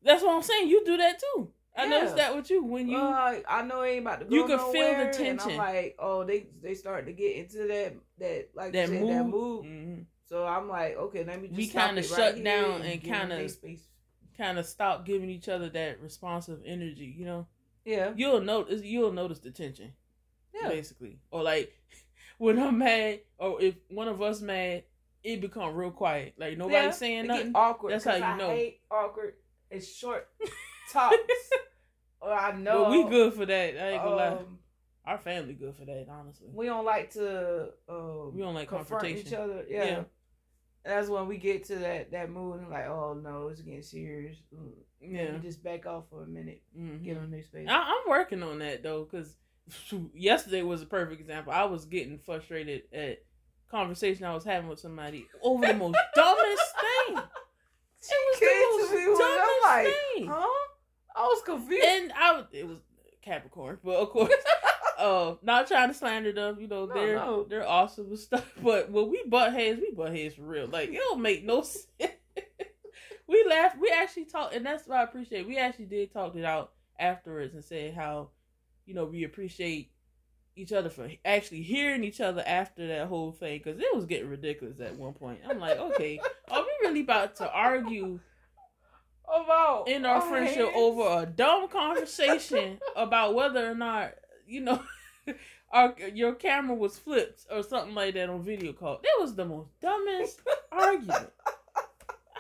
[SPEAKER 1] That's what I'm saying. You do that too. I
[SPEAKER 3] Yeah.
[SPEAKER 1] noticed that with you when you.
[SPEAKER 3] uh, I know it ain't about to go
[SPEAKER 1] You can feel the tension.
[SPEAKER 3] I'm like, oh, they they start to get into that that like
[SPEAKER 1] that
[SPEAKER 3] you said,
[SPEAKER 1] mood.
[SPEAKER 3] that mood.
[SPEAKER 1] Mhm.
[SPEAKER 3] So I'm like, okay, let me just
[SPEAKER 1] We kinda shut
[SPEAKER 3] right
[SPEAKER 1] down and kinda- Kind of stop giving each other that responsive energy. You know,
[SPEAKER 3] Yeah,
[SPEAKER 1] you'll notice. You'll notice the tension.
[SPEAKER 3] yeah.
[SPEAKER 1] basically. Or like when I'm mad, or if one of us mad, it become real quiet. Like nobody's
[SPEAKER 3] Yeah,
[SPEAKER 1] saying
[SPEAKER 3] it
[SPEAKER 1] nothing.
[SPEAKER 3] Get awkward.
[SPEAKER 1] That's how you
[SPEAKER 3] I
[SPEAKER 1] know.
[SPEAKER 3] hate awkward It's short talks. or I know
[SPEAKER 1] But we good for that. I ain't gonna lie. Our family good for that, honestly.
[SPEAKER 3] we don't like to um,
[SPEAKER 1] We don't like
[SPEAKER 3] confront each other. Yeah.
[SPEAKER 1] Yeah.
[SPEAKER 3] That's when we get to that that mood and like, oh no, it's getting serious. Mm.
[SPEAKER 1] Yeah.
[SPEAKER 3] Just back off for a minute,
[SPEAKER 1] Mhm.
[SPEAKER 3] get on their space.
[SPEAKER 1] I, I'm working on that though, because yesterday was a perfect example. I was getting frustrated at conversation I was having with somebody over the most dumbest thing. It was the most dumbest
[SPEAKER 3] like,
[SPEAKER 1] thing.
[SPEAKER 3] Huh? I was confused.
[SPEAKER 1] And I was, it was Capricorn, but of course, uh, not trying to slander them. You know,
[SPEAKER 3] No,
[SPEAKER 1] they're
[SPEAKER 3] no.
[SPEAKER 1] they're awesome and stuff. But when we butt heads, we butt heads for real. Like it don't make no sense. we laughed. We actually talked, and that's what I appreciate. We actually did talk it out afterwards and said how, you know, we appreciate each other for actually hearing each other after that whole thing because it was getting ridiculous at one point. I'm like, okay, are we really about to argue?
[SPEAKER 3] about
[SPEAKER 1] in our friendship
[SPEAKER 3] hands.
[SPEAKER 1] over a dumb conversation about whether or not you know our your camera was flipped or something like that on video call. That was the most dumbest argument.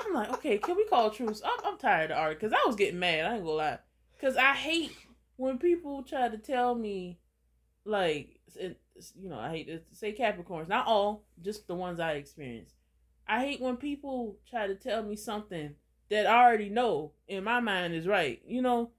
[SPEAKER 1] I'm like, okay, can we call truce? I'm, I'm tired of arguing because I was getting mad. I ain't gonna lie, because I hate when people try to tell me like it- you know I hate to say Capricorns, not all, just the ones I experienced. I hate when people try to tell me something that I already know in my mind is right. You know,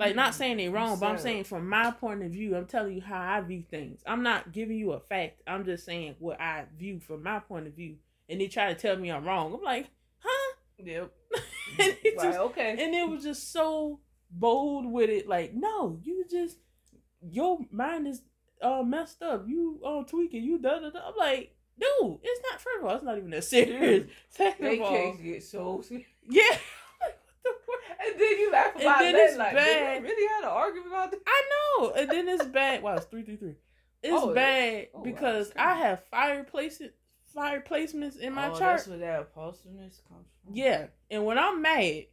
[SPEAKER 1] like not saying they wrong, but I'm saying from my point of view, I'm telling you how I view things. I'm not giving you a fact. I'm just saying what I view from my point of view. And they try to tell me I'm wrong. I'm like, huh?
[SPEAKER 3] Yep.
[SPEAKER 1] and, it
[SPEAKER 3] Like,
[SPEAKER 1] just,
[SPEAKER 3] okay.
[SPEAKER 1] and it was just so bold with it. Like, no, you just your mind is uh messed up. You uh tweaking. You da da da. I'm like, dude, it's not. First of all, it's not even that serious. Second
[SPEAKER 3] They
[SPEAKER 1] of all,
[SPEAKER 3] get so serious.
[SPEAKER 1] yeah. Like, what the fuck?
[SPEAKER 3] And then you laugh
[SPEAKER 1] And
[SPEAKER 3] about
[SPEAKER 1] then
[SPEAKER 3] that.
[SPEAKER 1] it's
[SPEAKER 3] like,
[SPEAKER 1] bad.
[SPEAKER 3] really had an argument about that?
[SPEAKER 1] I know. And then it's bad. Wow, it's three three three. It's
[SPEAKER 3] Oh,
[SPEAKER 1] bad
[SPEAKER 3] oh,
[SPEAKER 1] because
[SPEAKER 3] that's
[SPEAKER 1] I have fire places, fire placements in my
[SPEAKER 3] oh,
[SPEAKER 1] chart.
[SPEAKER 3] That's where that impulsiveness comes from.
[SPEAKER 1] Yeah, and when I'm mad,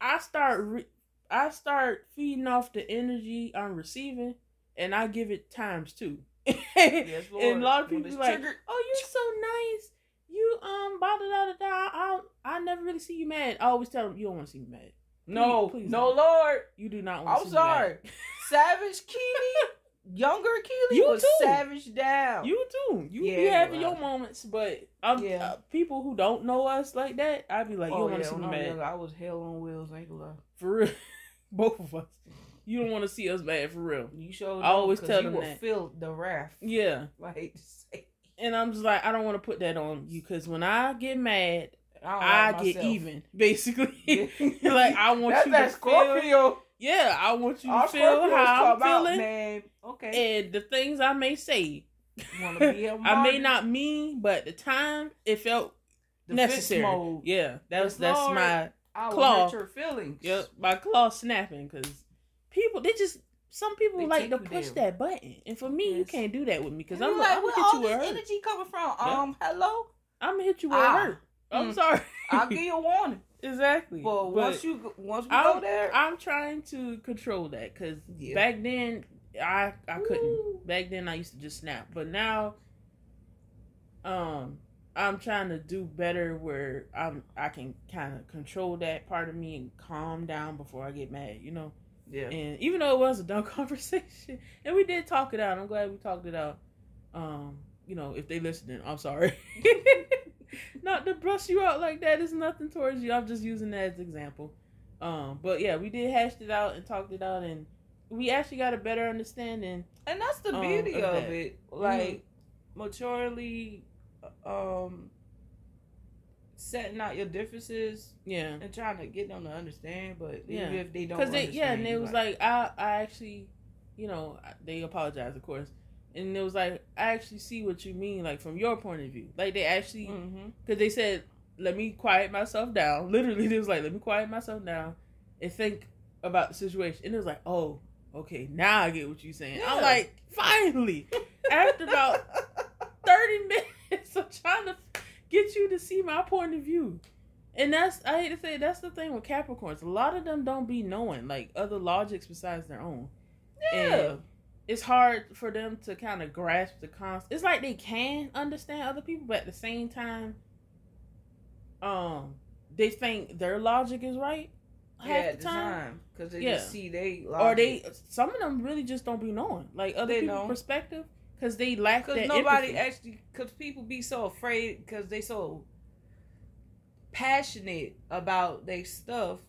[SPEAKER 1] I start re- I start feeding off the energy I'm receiving, and I give it times two.
[SPEAKER 3] Yes, Lord.
[SPEAKER 1] and a lot of people be like,
[SPEAKER 3] triggered.
[SPEAKER 1] "Oh, you're so nice. You um, da da da da da. I I never really see you mad. I always tell them you don't want to see me mad.
[SPEAKER 3] No,
[SPEAKER 1] please
[SPEAKER 3] no,
[SPEAKER 1] don't.
[SPEAKER 3] Lord.
[SPEAKER 1] You do not want.
[SPEAKER 3] I'm
[SPEAKER 1] to see
[SPEAKER 3] sorry. Savage Keely, younger Keely
[SPEAKER 1] You
[SPEAKER 3] was
[SPEAKER 1] too.
[SPEAKER 3] savage down.
[SPEAKER 1] You too. You
[SPEAKER 3] Yeah,
[SPEAKER 1] be having your moments, but um,
[SPEAKER 3] Yeah.
[SPEAKER 1] uh, people who don't know us like that, I'd be like, you
[SPEAKER 3] oh,
[SPEAKER 1] don't want
[SPEAKER 3] yeah,
[SPEAKER 1] to see me
[SPEAKER 3] I was
[SPEAKER 1] mad.
[SPEAKER 3] younger, I was hell on wheels. Ain't gonna lie.
[SPEAKER 1] For real. Both of us. You don't want to see us mad for real.
[SPEAKER 3] You showed.
[SPEAKER 1] I always tell
[SPEAKER 3] you
[SPEAKER 1] them
[SPEAKER 3] will
[SPEAKER 1] that.
[SPEAKER 3] feel the wrath.
[SPEAKER 1] Yeah.
[SPEAKER 3] I hate to say.
[SPEAKER 1] And I'm just like, I don't want to put that on you because when I get mad,
[SPEAKER 3] I, don't
[SPEAKER 1] I get even, basically. Like, I want
[SPEAKER 3] That's
[SPEAKER 1] you
[SPEAKER 3] that
[SPEAKER 1] to feel.
[SPEAKER 3] Scorpio.
[SPEAKER 1] Yeah, I want you to feel
[SPEAKER 3] Scorpios
[SPEAKER 1] how I'm
[SPEAKER 3] out,
[SPEAKER 1] feeling.
[SPEAKER 3] man. Okay.
[SPEAKER 1] And the things I may say,
[SPEAKER 3] Want to be a
[SPEAKER 1] I may not mean, but the time, it felt
[SPEAKER 3] Defense
[SPEAKER 1] necessary. Yeah, that's
[SPEAKER 3] Yes,
[SPEAKER 1] that's
[SPEAKER 3] Lord.
[SPEAKER 1] my
[SPEAKER 3] I
[SPEAKER 1] claw.
[SPEAKER 3] your feelings.
[SPEAKER 1] Yep, my claw snapping because people they just some people
[SPEAKER 3] They
[SPEAKER 1] like to push that button, and for me, you can't do that with me because I'm,
[SPEAKER 3] like,
[SPEAKER 1] gonna
[SPEAKER 3] where
[SPEAKER 1] hit
[SPEAKER 3] all
[SPEAKER 1] you where it
[SPEAKER 3] this
[SPEAKER 1] hurt.
[SPEAKER 3] energy coming from?
[SPEAKER 1] Yeah.
[SPEAKER 3] Um, hello.
[SPEAKER 1] I'm gonna hit you where
[SPEAKER 3] Ah.
[SPEAKER 1] it hurt. I'm
[SPEAKER 3] Mm.
[SPEAKER 1] sorry.
[SPEAKER 3] I'll give you a warning.
[SPEAKER 1] exactly.
[SPEAKER 3] But, once you once we
[SPEAKER 1] I'm,
[SPEAKER 3] go there,
[SPEAKER 1] I'm trying to control that because
[SPEAKER 3] Yeah.
[SPEAKER 1] back then I I couldn't.
[SPEAKER 3] Ooh.
[SPEAKER 1] Back then I used to just snap, but now, um, I'm trying to do better where I'm I can kind of control that part of me and calm down before I get mad. You know.
[SPEAKER 3] yeah,
[SPEAKER 1] And even though it was a dumb conversation, and we did talk it out, I'm glad we talked it out. Um, you know, if they listening, I'm sorry. Not to brush you out like that is nothing towards you. I'm just using that as example. Um, but yeah, we did hash it out and talked it out, and we actually got a better understanding.
[SPEAKER 3] and that's the
[SPEAKER 1] um,
[SPEAKER 3] beauty
[SPEAKER 1] of
[SPEAKER 3] of, it. Like maturely, um, setting out your differences
[SPEAKER 1] Yeah,
[SPEAKER 3] and trying to get them to understand. But
[SPEAKER 1] Yeah.
[SPEAKER 3] even if they don't,
[SPEAKER 1] because they yeah, and it was like I I actually, you know, they apologized of course, and it was like I actually see what you mean, like from your point of view. Like they actually
[SPEAKER 3] mm-hmm.
[SPEAKER 1] because they said, "Let me quiet myself down." Literally, they was like, "Let me quiet myself down and think about the situation." And it was like, "Oh, okay, now I get what you're saying." I'm like, finally, after about thirty minutes of trying to get you to see my point of view. And that's I hate to say it, that's the thing with Capricorns. A lot of them don't be knowing like other logics besides their own.
[SPEAKER 3] yeah,
[SPEAKER 1] And it's hard for them to kind of grasp the concept. It's like they can understand other people, but at the same time, um, they think their logic is right half
[SPEAKER 3] yeah,
[SPEAKER 1] the
[SPEAKER 3] at the
[SPEAKER 1] time.
[SPEAKER 3] because they
[SPEAKER 1] Yeah.
[SPEAKER 3] just see they
[SPEAKER 1] or they some of them really just don't be knowing like other
[SPEAKER 3] They
[SPEAKER 1] people's
[SPEAKER 3] don't.
[SPEAKER 1] perspective because they lack
[SPEAKER 3] because nobody
[SPEAKER 1] empathy.
[SPEAKER 3] actually because people be so afraid because they so passionate about their stuff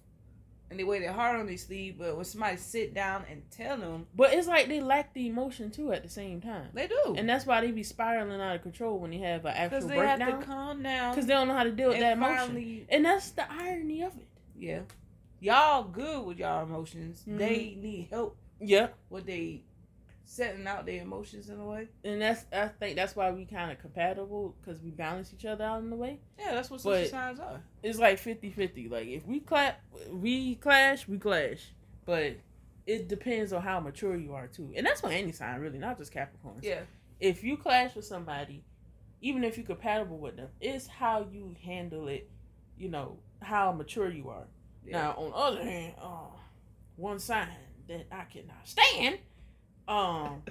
[SPEAKER 3] and they wear their heart on their sleeve. But when somebody sit down and tell them,
[SPEAKER 1] But it's like they lack the emotion too at the same time,
[SPEAKER 3] they do,
[SPEAKER 1] and that's why they be spiraling out of control when they have an actual
[SPEAKER 3] because they have to calm down
[SPEAKER 1] because they don't know how to deal with that emotion.
[SPEAKER 3] finally-
[SPEAKER 1] And that's the irony of it.
[SPEAKER 3] yeah, y'all good with y'all emotions.
[SPEAKER 1] Mhm.
[SPEAKER 3] They need help
[SPEAKER 1] Yeah,
[SPEAKER 3] with they setting out their emotions in a way.
[SPEAKER 1] and that's I think that's why we kind of compatible because we balance each other out in a way.
[SPEAKER 3] Yeah, that's what social signs are.
[SPEAKER 1] It's like 50-50. Like if we clap, we clash, we clash. But it depends on how mature you are too, and that's for any sign really, not just Capricorn.
[SPEAKER 3] Yeah,
[SPEAKER 1] if you clash with somebody, even if you're compatible with them, it's how you handle it. You know how mature you are.
[SPEAKER 3] yeah.
[SPEAKER 1] Now, on the other hand, uh, one sign that I cannot stand, um,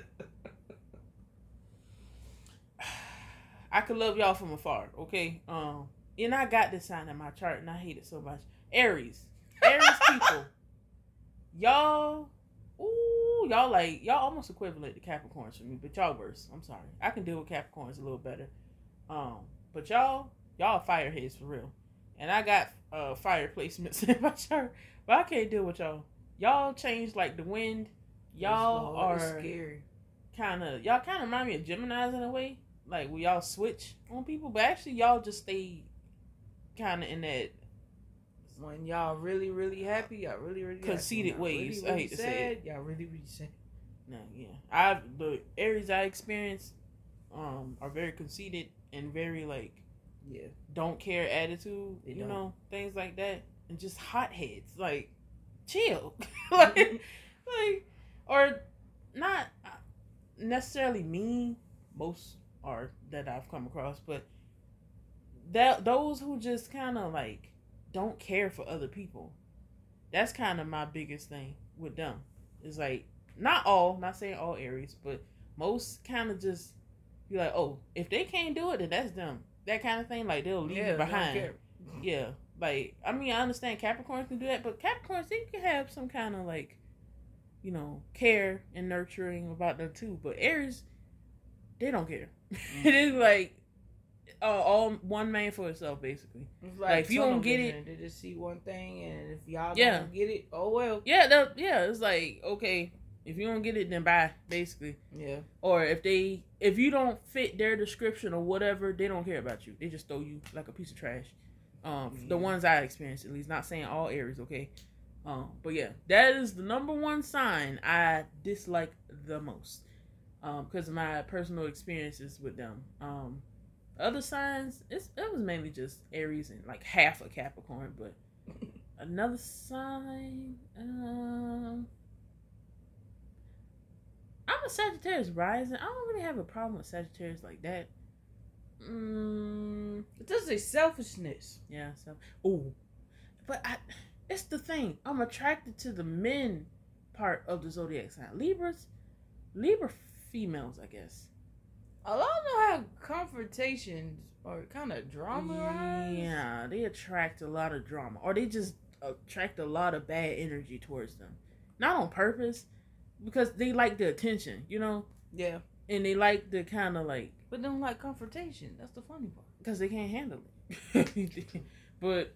[SPEAKER 1] I could love y'all from afar, okay? Um, and I got this sign in my chart, and I hate it so much. Aries, Aries people, y'all, ooh, y'all like y'all almost equivalent to Capricorns for me, but y'all worse. I'm sorry, I can deal with Capricorns a little better. Um, but y'all, y'all fireheads for real, and I got uh fire placements in my chart, but I can't deal with y'all. Y'all change like the wind. Y'all are
[SPEAKER 3] scary.
[SPEAKER 1] kind of y'all kind of remind me of Gemini's in a way, like we y'all switch on people, but actually y'all just stay kind of in that
[SPEAKER 3] when y'all really, really happy, y'all really, really.
[SPEAKER 1] Conceited
[SPEAKER 3] Y'all
[SPEAKER 1] ways,
[SPEAKER 3] Really,
[SPEAKER 1] I
[SPEAKER 3] really
[SPEAKER 1] hate to
[SPEAKER 3] sad,
[SPEAKER 1] say
[SPEAKER 3] Y'all really, really sad.
[SPEAKER 1] no yeah. I the Aries I experience um are very conceited and very like
[SPEAKER 3] Yeah.
[SPEAKER 1] don't care attitude,
[SPEAKER 3] They
[SPEAKER 1] you
[SPEAKER 3] don't.
[SPEAKER 1] know things like that, and just hotheads like chill, like like or not necessarily mean. Most are that I've come across, but that those who just kind of like don't care for other people. That's kind of my biggest thing with them. Is like not all, not saying all Aries, but most kind of just be like, oh, if they can't do it, then that's them. That kind of thing. Like they'll leave
[SPEAKER 3] yeah,
[SPEAKER 1] you behind. Yeah, like I mean, I understand Capricorns can do that, but Capricorns they can have some kind of like, you know, care and nurturing about them too. But Aries, they don't care. it is like uh, all one man for itself, basically.
[SPEAKER 3] It's
[SPEAKER 1] Like, if you don't get
[SPEAKER 3] it, they just see one thing, and if y'all
[SPEAKER 1] Yeah.
[SPEAKER 3] don't get it, oh well.
[SPEAKER 1] Yeah, yeah. It's like okay, if you don't get it, then bye, basically.
[SPEAKER 3] Yeah.
[SPEAKER 1] Or if they, if you don't fit their description or whatever, they don't care about you. They just throw you like a piece of trash. Um, the ones I experienced, at least, not saying all Aries, okay. Um, but yeah, that is the number one sign I dislike the most. Um, because of my personal experiences with them. Um, other signs, it's it was mainly just Aries and like half a Capricorn, but another sign, um. I'm a Sagittarius rising. I don't really have a problem with Sagittarius like that. Mm,
[SPEAKER 3] It does say selfishness.
[SPEAKER 1] yeah. So, oh, but I, it's the thing. I'm attracted to the men part of the zodiac sign. Libras, Libra females, I guess.
[SPEAKER 3] A lot of them have confrontations or kind of drama.
[SPEAKER 1] Yeah, they attract a lot of drama, or they just attract a lot of bad energy towards them. Not on purpose, because they like the attention, you know,
[SPEAKER 3] Yeah.
[SPEAKER 1] and they like the kind of like
[SPEAKER 3] But they don't like confrontation. That's the funny part.
[SPEAKER 1] because they can't handle it. but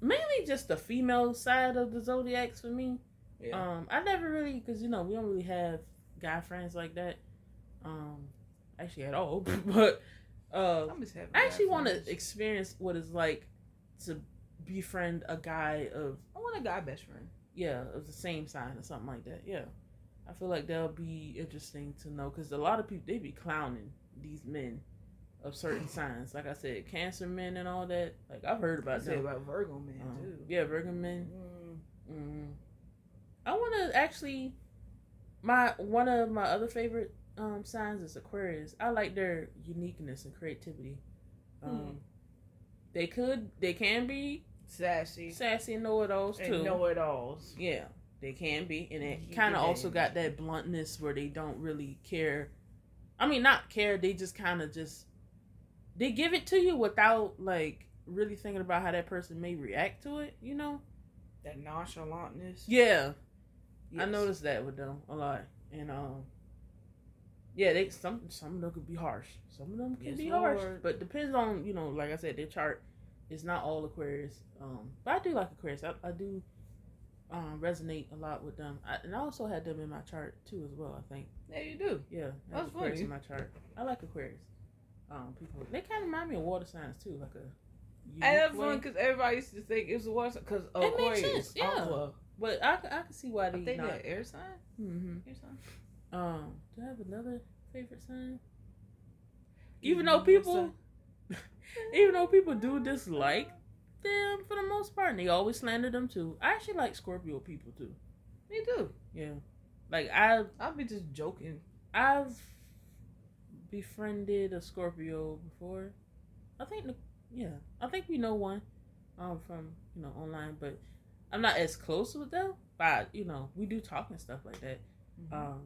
[SPEAKER 1] mainly just the female side of the zodiacs for me. Um, I never really because you know we don't really have guy friends like that. Um, actually at all. but uh,
[SPEAKER 3] I'm just happy.
[SPEAKER 1] I actually want to experience what it's like to befriend a guy of
[SPEAKER 3] I want a guy best friend.
[SPEAKER 1] yeah of the same sign or something like that. Yeah, I feel like that'll be interesting to know because a lot of people they be clowning these men of certain signs. Like I said, Cancer men and all that. Like I've heard about that.
[SPEAKER 3] about Virgo men
[SPEAKER 1] Um,
[SPEAKER 3] too.
[SPEAKER 1] yeah, Virgo men.
[SPEAKER 3] Mm.
[SPEAKER 1] Mm. I want to actually. My one of my other favorite um, signs is Aquarius. I like their uniqueness and creativity. Um,
[SPEAKER 3] Hmm.
[SPEAKER 1] They could, they can be
[SPEAKER 3] Sassy.
[SPEAKER 1] sassy know-it-alls too.
[SPEAKER 3] Know it alls.
[SPEAKER 1] Yeah, they can be, and it kind of also got that bluntness where they don't really care. I mean, not care. They just kind of just they give it to you without like really thinking about how that person may react to it. You know?
[SPEAKER 3] That nonchalantness.
[SPEAKER 1] Yeah, I
[SPEAKER 3] Yes.
[SPEAKER 1] noticed that with them a lot, and um, yeah, they some some of them could be harsh. Some of them can
[SPEAKER 3] Yes,
[SPEAKER 1] be harsh, but depends on you know, like I said, their chart is not all Aquarius. Um, but I do like Aquarius. I, I do um resonate a lot with them, I, and I also had them in my chart too as well. I think,
[SPEAKER 3] Yeah, you do.
[SPEAKER 1] yeah, I
[SPEAKER 3] That's funny.
[SPEAKER 1] in my chart. I like Aquarius. Um, people they kind of remind me of water signs too, like a. Unique way.
[SPEAKER 3] fun because everybody used to think it was a water because
[SPEAKER 1] It makes
[SPEAKER 3] Aquarius,
[SPEAKER 1] yeah.
[SPEAKER 3] aqua.
[SPEAKER 1] But I, I can see why
[SPEAKER 3] I
[SPEAKER 1] they
[SPEAKER 3] think
[SPEAKER 1] not.
[SPEAKER 3] air sign.
[SPEAKER 1] hmm
[SPEAKER 3] Air sign.
[SPEAKER 1] Um, do I have another favorite sign? Even though people, even though people do dislike them for the most part, and they always slander them too. I actually like Scorpio people too.
[SPEAKER 3] Me too.
[SPEAKER 1] Yeah, like I,
[SPEAKER 3] I'll be just joking.
[SPEAKER 1] I've befriended a Scorpio before. I think, yeah, I think we know one, um, from you know online, but I'm not as close with them. But you know, we do talk and stuff like that. um,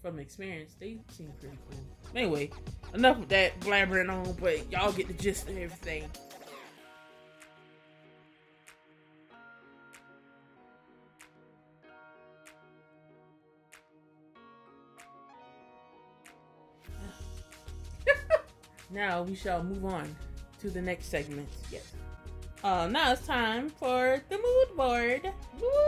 [SPEAKER 1] from experience, they seem pretty cool. Anyway, enough of that blabbering on, but y'all get the gist of everything. Now we shall move on to the next segment.
[SPEAKER 3] Yes.
[SPEAKER 1] Uh, now it's time for the mood board.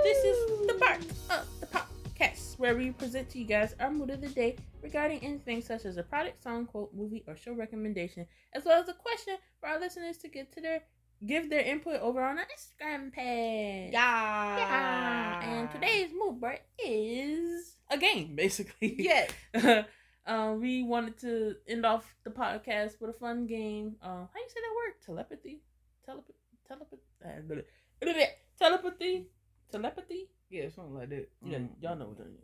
[SPEAKER 1] This is the part of the podcast where we present to you guys our mood of the day regarding anything such as a product, song, quote, movie, or show recommendation, as well as a question for our listeners to get to their give their input over on our Instagram page.
[SPEAKER 3] Yeah.
[SPEAKER 1] Yeah. And today's mood board is a game, basically.
[SPEAKER 3] Yes.
[SPEAKER 1] um, we wanted to end off the podcast with a fun game. Um, how you say that word? Telepathy. Telepathy. Telepathy. Telepathy. Telepathy.
[SPEAKER 3] Yeah, something like that.
[SPEAKER 1] Yeah,
[SPEAKER 3] Mm.
[SPEAKER 1] y'all know what I'm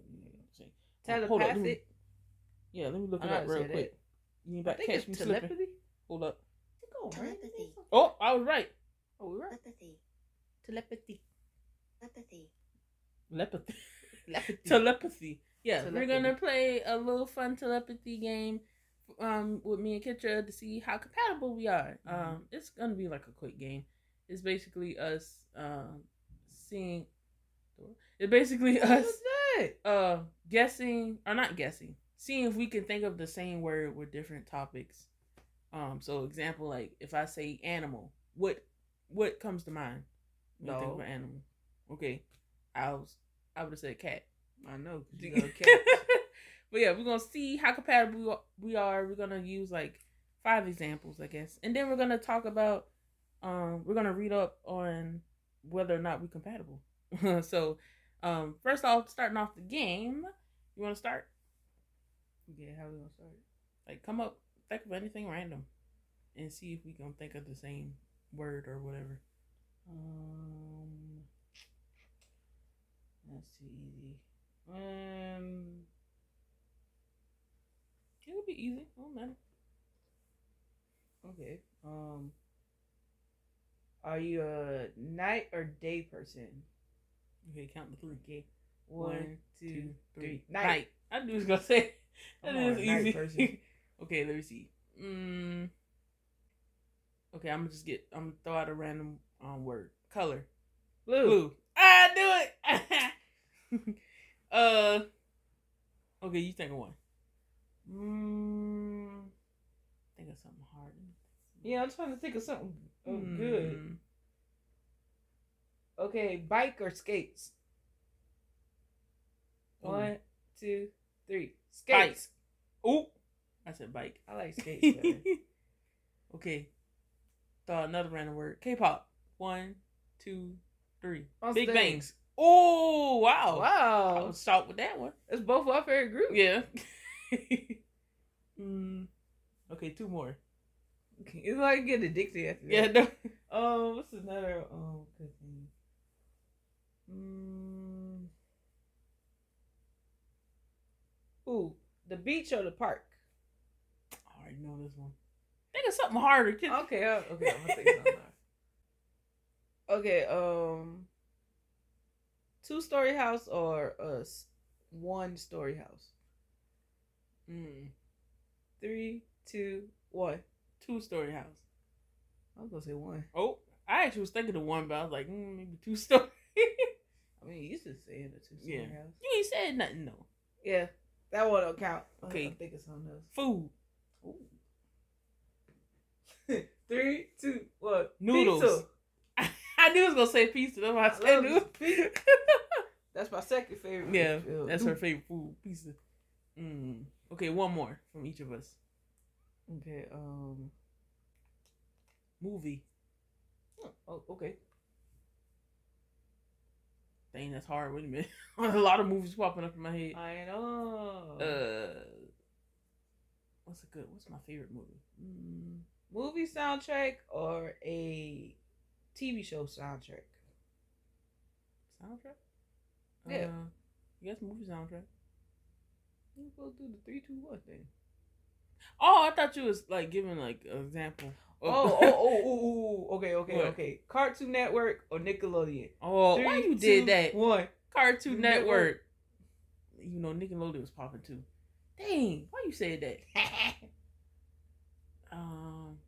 [SPEAKER 1] saying. Uh, hold up, let me-
[SPEAKER 3] Telepathic.
[SPEAKER 1] Yeah, let me look
[SPEAKER 3] I
[SPEAKER 1] it up real
[SPEAKER 3] say that.
[SPEAKER 1] quick. You ain't about to catch
[SPEAKER 3] it's
[SPEAKER 1] me slipping.
[SPEAKER 3] telepathy.
[SPEAKER 1] Hold up.
[SPEAKER 3] Go.
[SPEAKER 4] Telepathy.
[SPEAKER 1] Oh, I was right.
[SPEAKER 3] Oh, we right.
[SPEAKER 4] Telepathy.
[SPEAKER 3] Telepathy.
[SPEAKER 4] Telepathy.
[SPEAKER 1] Telepathy.
[SPEAKER 3] Telepathy.
[SPEAKER 1] Telepathy. Yeah, we're gonna play a little fun telepathy game um with me and Kitra to see how compatible we are.
[SPEAKER 3] Mhm.
[SPEAKER 1] Um it's gonna be like a quick game. It's basically us um seeing it's basically us
[SPEAKER 3] What's that?
[SPEAKER 1] uh guessing or not guessing, seeing if we can think of the same word with different topics. Um so example like if I say animal, what what comes to mind? when you think of an animal. Okay. I was I would have said cat.
[SPEAKER 3] I know. you got a cat.
[SPEAKER 1] but yeah, we're gonna see how compatible we are- we are. We're gonna use like five examples, I guess, and then we're gonna talk about. Um, we're gonna read up on whether or not we're compatible. so, um, first off, starting off the game, you want to start?
[SPEAKER 3] yeah, how we gonna start?
[SPEAKER 1] Like, come up, think of anything random, and see if we can think of the same word or whatever.
[SPEAKER 3] Um, that's too easy. Um,
[SPEAKER 1] It would be easy. Oh man.
[SPEAKER 3] okay. Um, Are you a night or day person?
[SPEAKER 1] Okay, count the three.
[SPEAKER 3] Okay.
[SPEAKER 1] One,
[SPEAKER 3] One, two,
[SPEAKER 1] two,
[SPEAKER 3] three. Night.
[SPEAKER 1] Night. I knew was gonna say that is easy. okay, let me see. Mm. Okay, I'm gonna just get. I'm gonna throw out a random um word. Color.
[SPEAKER 3] Blue.
[SPEAKER 1] Blue. I knew it. uh. Okay, you think of one.
[SPEAKER 3] Mm,
[SPEAKER 1] Think of something hard.
[SPEAKER 3] yeah, I'm trying to think of something oh, good.
[SPEAKER 1] Mm.
[SPEAKER 3] Okay, bike or skates?
[SPEAKER 1] Ooh.
[SPEAKER 3] One, two, three.
[SPEAKER 1] Bike.
[SPEAKER 3] Skates.
[SPEAKER 1] Ooh. I said bike.
[SPEAKER 3] I like skates. better.
[SPEAKER 1] okay. Throw out another random word. K-pop. One, two, three.
[SPEAKER 3] Monster
[SPEAKER 1] Big. Bangs. Oh wow! Wow! I
[SPEAKER 3] Wow,
[SPEAKER 1] start with that one.
[SPEAKER 3] it's both our favorite group.
[SPEAKER 1] Yeah. mm. Okay, two more. Okay.
[SPEAKER 3] It's like get addicted after that.
[SPEAKER 1] Yeah. No.
[SPEAKER 3] Um, what's another um good thing? Mm. Ooh, the beach or the park?
[SPEAKER 1] I already know this one. Think of something harder. Kid.
[SPEAKER 3] Okay, uh, okay, I'm gonna think something. else. Okay, um, two story house or a one story house?
[SPEAKER 1] Mm.
[SPEAKER 3] Three, two, one.
[SPEAKER 1] Two story house.
[SPEAKER 3] I was gonna say one.
[SPEAKER 1] Oh, I actually was thinking of one, but I was like, mm, maybe two story.
[SPEAKER 3] I mean, you used to say in a two story
[SPEAKER 1] Yeah.
[SPEAKER 3] house.
[SPEAKER 1] you ain't said nothing though.
[SPEAKER 3] Yeah, that one don't count.
[SPEAKER 1] Okay.
[SPEAKER 3] I'm thinking something else.
[SPEAKER 1] Food.
[SPEAKER 3] Ooh. Three, two, one.
[SPEAKER 1] Noodles.
[SPEAKER 3] Pizza.
[SPEAKER 1] I knew I was gonna say pizza. That's why I said
[SPEAKER 3] pizza. That's my second favorite.
[SPEAKER 1] yeah,
[SPEAKER 3] food.
[SPEAKER 1] that's her favorite food. Pizza. Mm. Okay, one more from each of us.
[SPEAKER 3] Okay. Um.
[SPEAKER 1] Movie.
[SPEAKER 3] Oh, okay.
[SPEAKER 1] Dang, that's hard. Wait a minute. a lot of movies popping up in my head.
[SPEAKER 3] I know.
[SPEAKER 1] Uh, what's a good? What's my favorite movie? Mm,
[SPEAKER 3] movie soundtrack or a TV show soundtrack?
[SPEAKER 1] soundtrack.
[SPEAKER 3] Yeah.
[SPEAKER 1] Uh, guess movie soundtrack.
[SPEAKER 3] Let's go through the three, two, one thing.
[SPEAKER 1] Oh, I thought you was like giving like an example.
[SPEAKER 3] Oh, oh, oh, oh, oh, oh, okay, okay,
[SPEAKER 1] What?
[SPEAKER 3] okay. Cartoon Network or Nickelodeon?
[SPEAKER 1] oh, why
[SPEAKER 3] Three,
[SPEAKER 1] you did
[SPEAKER 3] two,
[SPEAKER 1] that?
[SPEAKER 3] One.
[SPEAKER 1] Cartoon
[SPEAKER 3] Network.
[SPEAKER 1] Network. You know, Nickelodeon was popping too. Dang, why you said that? Um.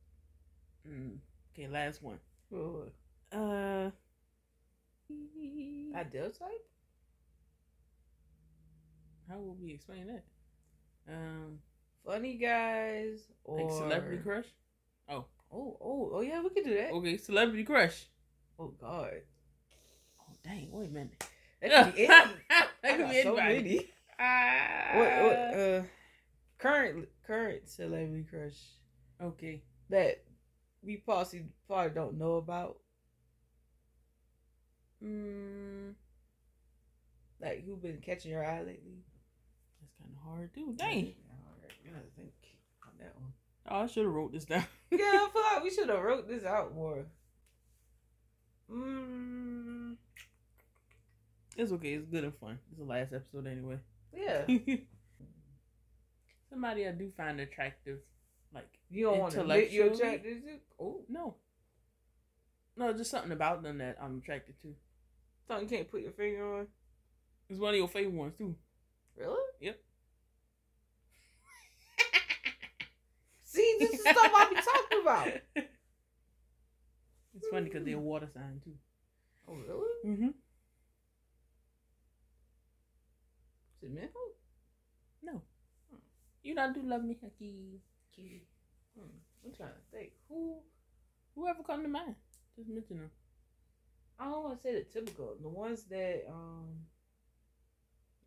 [SPEAKER 1] mm, okay, last one.
[SPEAKER 3] Oh,
[SPEAKER 1] Uh.
[SPEAKER 3] Ideal type?
[SPEAKER 1] How would we explain that? Um,
[SPEAKER 3] Funny guys or
[SPEAKER 1] like celebrity crush.
[SPEAKER 3] Oh, oh, oh, oh yeah, we could do that.
[SPEAKER 1] Okay, celebrity crush.
[SPEAKER 3] Oh God,
[SPEAKER 1] Oh dang! Wait a minute.
[SPEAKER 3] that could be anything.
[SPEAKER 1] that
[SPEAKER 3] I
[SPEAKER 1] could be
[SPEAKER 3] so
[SPEAKER 1] anybody. Ah.
[SPEAKER 3] What, what, uh, current, current celebrity crush
[SPEAKER 1] Okay.
[SPEAKER 3] that we possibly probably don't know about.
[SPEAKER 1] Mm,
[SPEAKER 3] Like who been catching your eye lately?
[SPEAKER 1] that's kind of hard, too. Dang.
[SPEAKER 3] I gotta think on that one.
[SPEAKER 1] Oh, I should have wrote this down.
[SPEAKER 3] Yeah, I feel like we should have wrote this out more. Mm,
[SPEAKER 1] It's okay. It's good and fun. It's the last episode anyway.
[SPEAKER 3] yeah.
[SPEAKER 1] Somebody I do find attractive, like
[SPEAKER 3] You don't want to lick your
[SPEAKER 1] Intellectually?
[SPEAKER 3] chat, did you? Oh,
[SPEAKER 1] no, no, just something about them that I'm attracted to.
[SPEAKER 3] something you can't put your finger on.
[SPEAKER 1] It's one of your favorite ones too.
[SPEAKER 3] Really?
[SPEAKER 1] Yep.
[SPEAKER 3] See, this is stuff I be talking about.
[SPEAKER 1] It's funny because they're a water sign too.
[SPEAKER 3] Oh, really?
[SPEAKER 1] Mm-hmm.
[SPEAKER 3] Is it mental?
[SPEAKER 1] No, you not do love me, Haki.
[SPEAKER 3] Hmm. I'm trying to think. Who?
[SPEAKER 1] Whoever come to mind, just mention them.
[SPEAKER 3] I don't want to say the typical. The ones that um.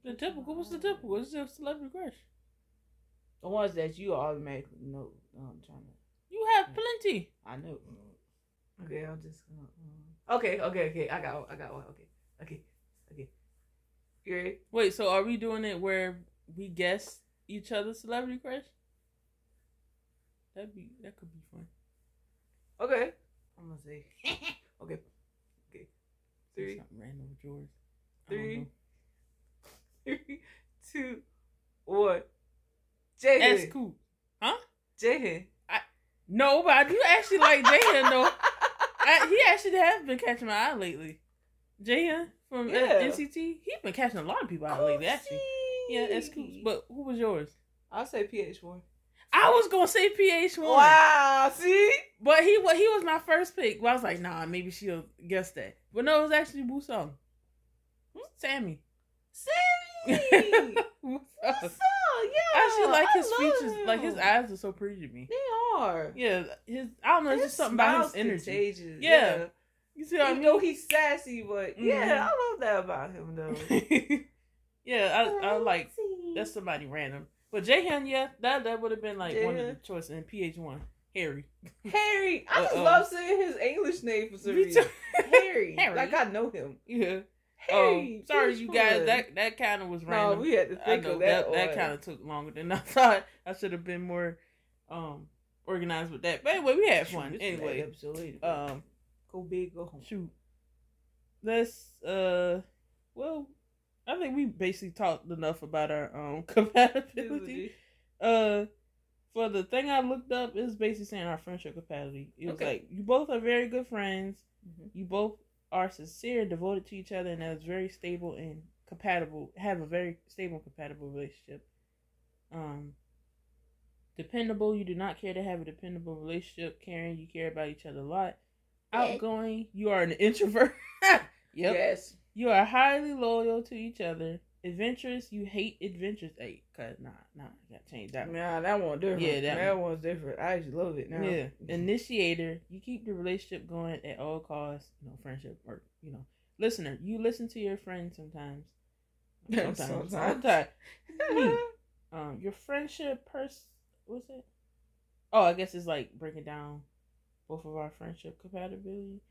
[SPEAKER 1] The typical. What's the typical? It's just celebrity crush.
[SPEAKER 3] The ones that you automatically know. I'm trying to.
[SPEAKER 1] You have plenty.
[SPEAKER 3] I know. Okay, I'm just gonna. Um, okay, okay, okay. I got one. I got one. Okay, okay, okay. You ready?
[SPEAKER 1] Wait, so are we doing it where we guess each other's celebrity crush? That'd be that could be fun.
[SPEAKER 3] Okay. I'm gonna say. okay. Okay.
[SPEAKER 1] Say
[SPEAKER 3] Three,
[SPEAKER 1] something random with yours. I don't
[SPEAKER 3] three,
[SPEAKER 1] know.
[SPEAKER 3] three, two, one. Jaden.
[SPEAKER 1] That's cool. Huh?
[SPEAKER 3] Jaden.
[SPEAKER 1] No, but I do actually like Jaden though. I, he actually has been catching my eye lately. Jaehyun from uh,
[SPEAKER 3] Yeah.
[SPEAKER 1] NCT, he's been catching a lot of people eye lately. Actually, yeah, that's cool. But who was yours?
[SPEAKER 3] I'll say PH1.
[SPEAKER 1] I was gonna say PH one.
[SPEAKER 3] Wow, see?
[SPEAKER 1] But he wa- he was my first pick. Well, I was like, nah, maybe she'll guess that. But no, it was actually Woosung. Sammy.
[SPEAKER 3] Sammy!
[SPEAKER 1] Woosung.
[SPEAKER 3] What's up? Yeah.
[SPEAKER 1] I actually like his features. Like his eyes are so pretty to me.
[SPEAKER 3] They are.
[SPEAKER 1] Yeah, his I don't know, it's
[SPEAKER 3] His
[SPEAKER 1] just something about his energy.
[SPEAKER 3] contagious.
[SPEAKER 1] Yeah. You see what I mean?
[SPEAKER 3] though he's sassy, but yeah,
[SPEAKER 1] Mhm.
[SPEAKER 3] I love that about him though.
[SPEAKER 1] yeah, I, I like that's somebody random. But Jaehyun, yeah, that that would have been like one of the choices. And PH one, Harry.
[SPEAKER 3] Harry. I just
[SPEAKER 1] Uh-oh.
[SPEAKER 3] love saying his English name for some reason. Harry.
[SPEAKER 1] Harry.
[SPEAKER 3] Like I know him.
[SPEAKER 1] Yeah.
[SPEAKER 3] Harry.
[SPEAKER 1] Oh, sorry, you guys.
[SPEAKER 3] one?
[SPEAKER 1] That that kind of was
[SPEAKER 3] no,
[SPEAKER 1] random.
[SPEAKER 3] we had to
[SPEAKER 1] I
[SPEAKER 3] think
[SPEAKER 1] know
[SPEAKER 3] of
[SPEAKER 1] that
[SPEAKER 3] that.
[SPEAKER 1] that, kind of took longer than I thought. I should have been more um organized with that. But anyway, we had fun.
[SPEAKER 3] is
[SPEAKER 1] Anyway,
[SPEAKER 3] later.
[SPEAKER 1] um,
[SPEAKER 3] go big, go home.
[SPEAKER 1] shoot. Let's uh, well, I think we basically talked enough about our um compatibility. Uh, for the thing I looked up is basically saying our friendship compatibility. It was
[SPEAKER 3] Okay.
[SPEAKER 1] like you both are very good friends.
[SPEAKER 3] Mhm.
[SPEAKER 1] You both are sincere and devoted to each other, and that is very stable and compatible. Have a very stable, compatible relationship. Um, dependable. You do not care to have a dependable relationship. Caring. You care about each other a lot. Outgoing. You are an introvert. yep.
[SPEAKER 3] Yes.
[SPEAKER 1] You are highly loyal to each other. Adventurous. You hate adventures. Hey, cause nah, nah, gotta change that. one.
[SPEAKER 3] Nah, that one different.
[SPEAKER 1] Yeah, that
[SPEAKER 3] that, one's different. I just love it now.
[SPEAKER 1] Yeah. Initiator, you keep the relationship going at all costs. You know, friendship or you know, listener, you listen to your friends sometimes. Sometimes.
[SPEAKER 3] Sometimes.
[SPEAKER 1] Sometimes. Me. Um, your friendship pers what's it? Oh, I guess it's like breaking down both of our friendship compatibility.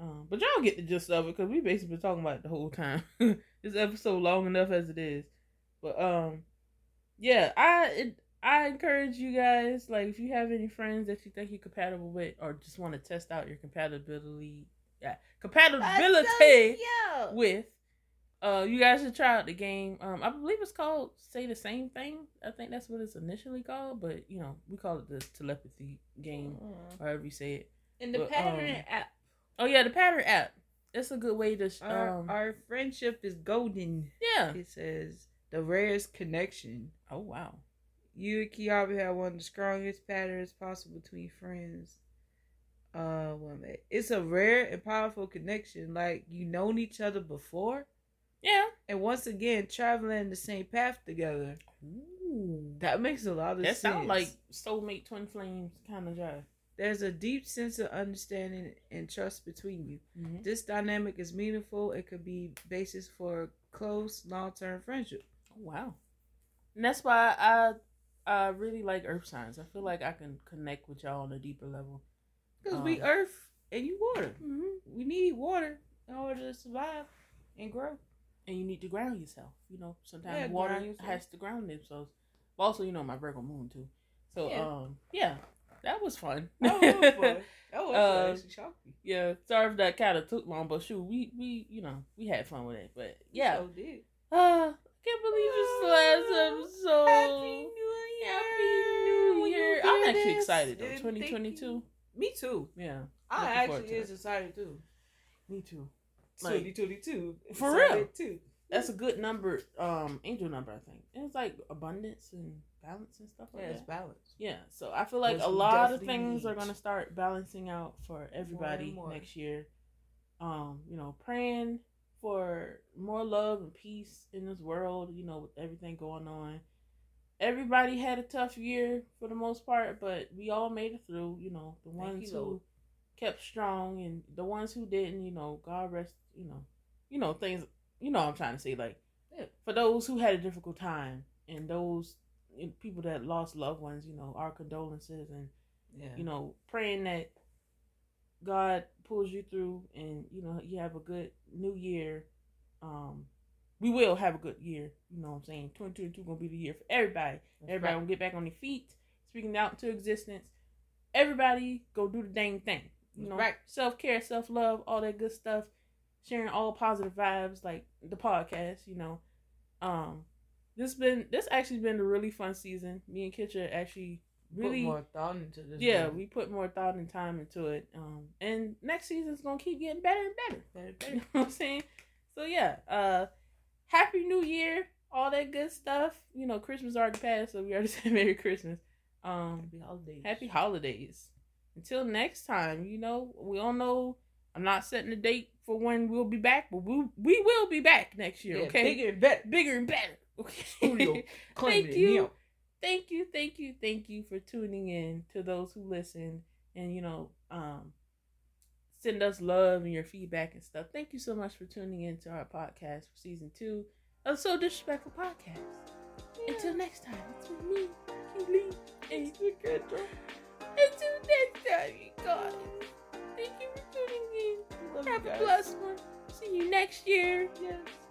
[SPEAKER 1] Um, but y'all get the gist of it because we basically been talking about it the whole time. this episode long enough as it is, but um, yeah, I it, I encourage you guys like if you have any friends that you think you're compatible with or just want to test out your compatibility, yeah, compatibility with. Uh, you guys should try out the game. Um, I believe it's called "Say the Same Thing." I think that's what it's initially called, but you know we call it the telepathy game, however you say it.
[SPEAKER 3] And the
[SPEAKER 1] But,
[SPEAKER 3] pattern
[SPEAKER 1] um. Oh yeah, the pattern app. It's a good way to. sh-
[SPEAKER 3] Our,
[SPEAKER 1] Um,
[SPEAKER 3] our friendship is golden.
[SPEAKER 1] yeah.
[SPEAKER 3] It says the rarest connection.
[SPEAKER 1] Oh wow.
[SPEAKER 3] You and Kiabi have one of the strongest patterns possible between friends. Uh, one minute. It's a rare and powerful connection. Like you known each other before,
[SPEAKER 1] Yeah.
[SPEAKER 3] and once again traveling the same path together.
[SPEAKER 1] Ooh.
[SPEAKER 3] That makes a lot of
[SPEAKER 1] That
[SPEAKER 3] sense.
[SPEAKER 1] That sounds like soulmate twin flames kind of jive.
[SPEAKER 3] There's a deep sense of understanding and trust between you.
[SPEAKER 1] Mhm.
[SPEAKER 3] This dynamic is meaningful It could be basis for close, long-term friendship.
[SPEAKER 1] Oh, wow. And that's why I I really like earth signs. I feel like I can connect with y'all on a deeper level.
[SPEAKER 3] Because we
[SPEAKER 1] Um,
[SPEAKER 3] earth and you water.
[SPEAKER 1] Mm-hmm.
[SPEAKER 3] We need water in order to survive and grow.
[SPEAKER 1] And you need to ground yourself. You know, sometimes
[SPEAKER 3] Yeah,
[SPEAKER 1] water has to ground themselves. But also, you know, my Virgo moon too. So
[SPEAKER 3] Yeah.
[SPEAKER 1] um, yeah, that was fun.
[SPEAKER 3] That was fun. That was
[SPEAKER 1] Uh,
[SPEAKER 3] actually shocking.
[SPEAKER 1] yeah, sorry if that kind of took long, but shoot, we we you know we had fun with it. But yeah,
[SPEAKER 3] So did.
[SPEAKER 1] uh, can't believe it's the last episode.
[SPEAKER 3] Happy New Year.
[SPEAKER 1] Happy New Year! I'm actually excited though.
[SPEAKER 3] and
[SPEAKER 1] Twenty
[SPEAKER 3] thank
[SPEAKER 1] twenty
[SPEAKER 3] you.
[SPEAKER 1] two.
[SPEAKER 3] Me too.
[SPEAKER 1] Yeah,
[SPEAKER 3] I actually is excited too.
[SPEAKER 1] me too. Like-
[SPEAKER 3] 2022.
[SPEAKER 1] For real?
[SPEAKER 3] Too.
[SPEAKER 1] That's a good number, um, angel number, I think. It's like abundance and balance and stuff like
[SPEAKER 3] Yeah, it's
[SPEAKER 1] that.
[SPEAKER 3] balanced.
[SPEAKER 1] Yeah, so I feel like
[SPEAKER 3] Which
[SPEAKER 1] a lot of
[SPEAKER 3] definitely
[SPEAKER 1] things are gonna start balancing out for everybody
[SPEAKER 3] more.
[SPEAKER 1] next year. Um, you know, praying for more love and peace in this world. You know, with everything going on. Everybody had a tough year for the most part, but we all made it through. You know, the
[SPEAKER 3] Thank
[SPEAKER 1] ones
[SPEAKER 3] you,
[SPEAKER 1] who
[SPEAKER 3] Lord.
[SPEAKER 1] kept strong and the ones who didn't. You know, God rest. You know, you know things. You know, what I'm trying to say like
[SPEAKER 3] Yeah.
[SPEAKER 1] for those who had a difficult time and those you know, people that lost loved ones. You know, our condolences and
[SPEAKER 3] Yeah.
[SPEAKER 1] you know, praying that God pulls you through and you know you have a good new year. Um, we will have a good year. You know what I'm saying? 2022 gonna be the year for everybody.
[SPEAKER 3] That's
[SPEAKER 1] everybody
[SPEAKER 3] right.
[SPEAKER 1] gonna get back on their feet, speaking out into existence. Everybody go do the dang thing. You know,
[SPEAKER 3] right.
[SPEAKER 1] self care, self love, all that good stuff. Sharing all positive vibes like the podcast. You know, um, this been this actually been a really fun season. Me and Kitcher actually really
[SPEAKER 3] Put more thought into this.
[SPEAKER 1] yeah,
[SPEAKER 3] movie.
[SPEAKER 1] we put more thought and time into it. Um, and next season's gonna keep getting better and better.
[SPEAKER 3] Better,
[SPEAKER 1] You know what I'm saying? So yeah, uh, happy New Year, all that good stuff. You know, Christmas already passed, so we already said Merry Christmas. Um,
[SPEAKER 3] Happy holidays.
[SPEAKER 1] happy holidays. Until next time, you know, we all know I'm not setting a date for when we'll be back, but we we will be back next year.
[SPEAKER 3] Yeah,
[SPEAKER 1] okay,
[SPEAKER 3] Bigger and better.
[SPEAKER 1] bigger and better. Okay.
[SPEAKER 3] Studio.
[SPEAKER 1] Thank you. Thank you, thank you, thank you for tuning in to those who listen and you know, um send us love and your feedback and stuff. Thank you so much for tuning in to our podcast for season two of So Disrespectful Podcast. Until next time, it's with me, Keely, and Until next time, you guys. Thank you for tuning in. Have a blessed one. See you next year.
[SPEAKER 3] Yes.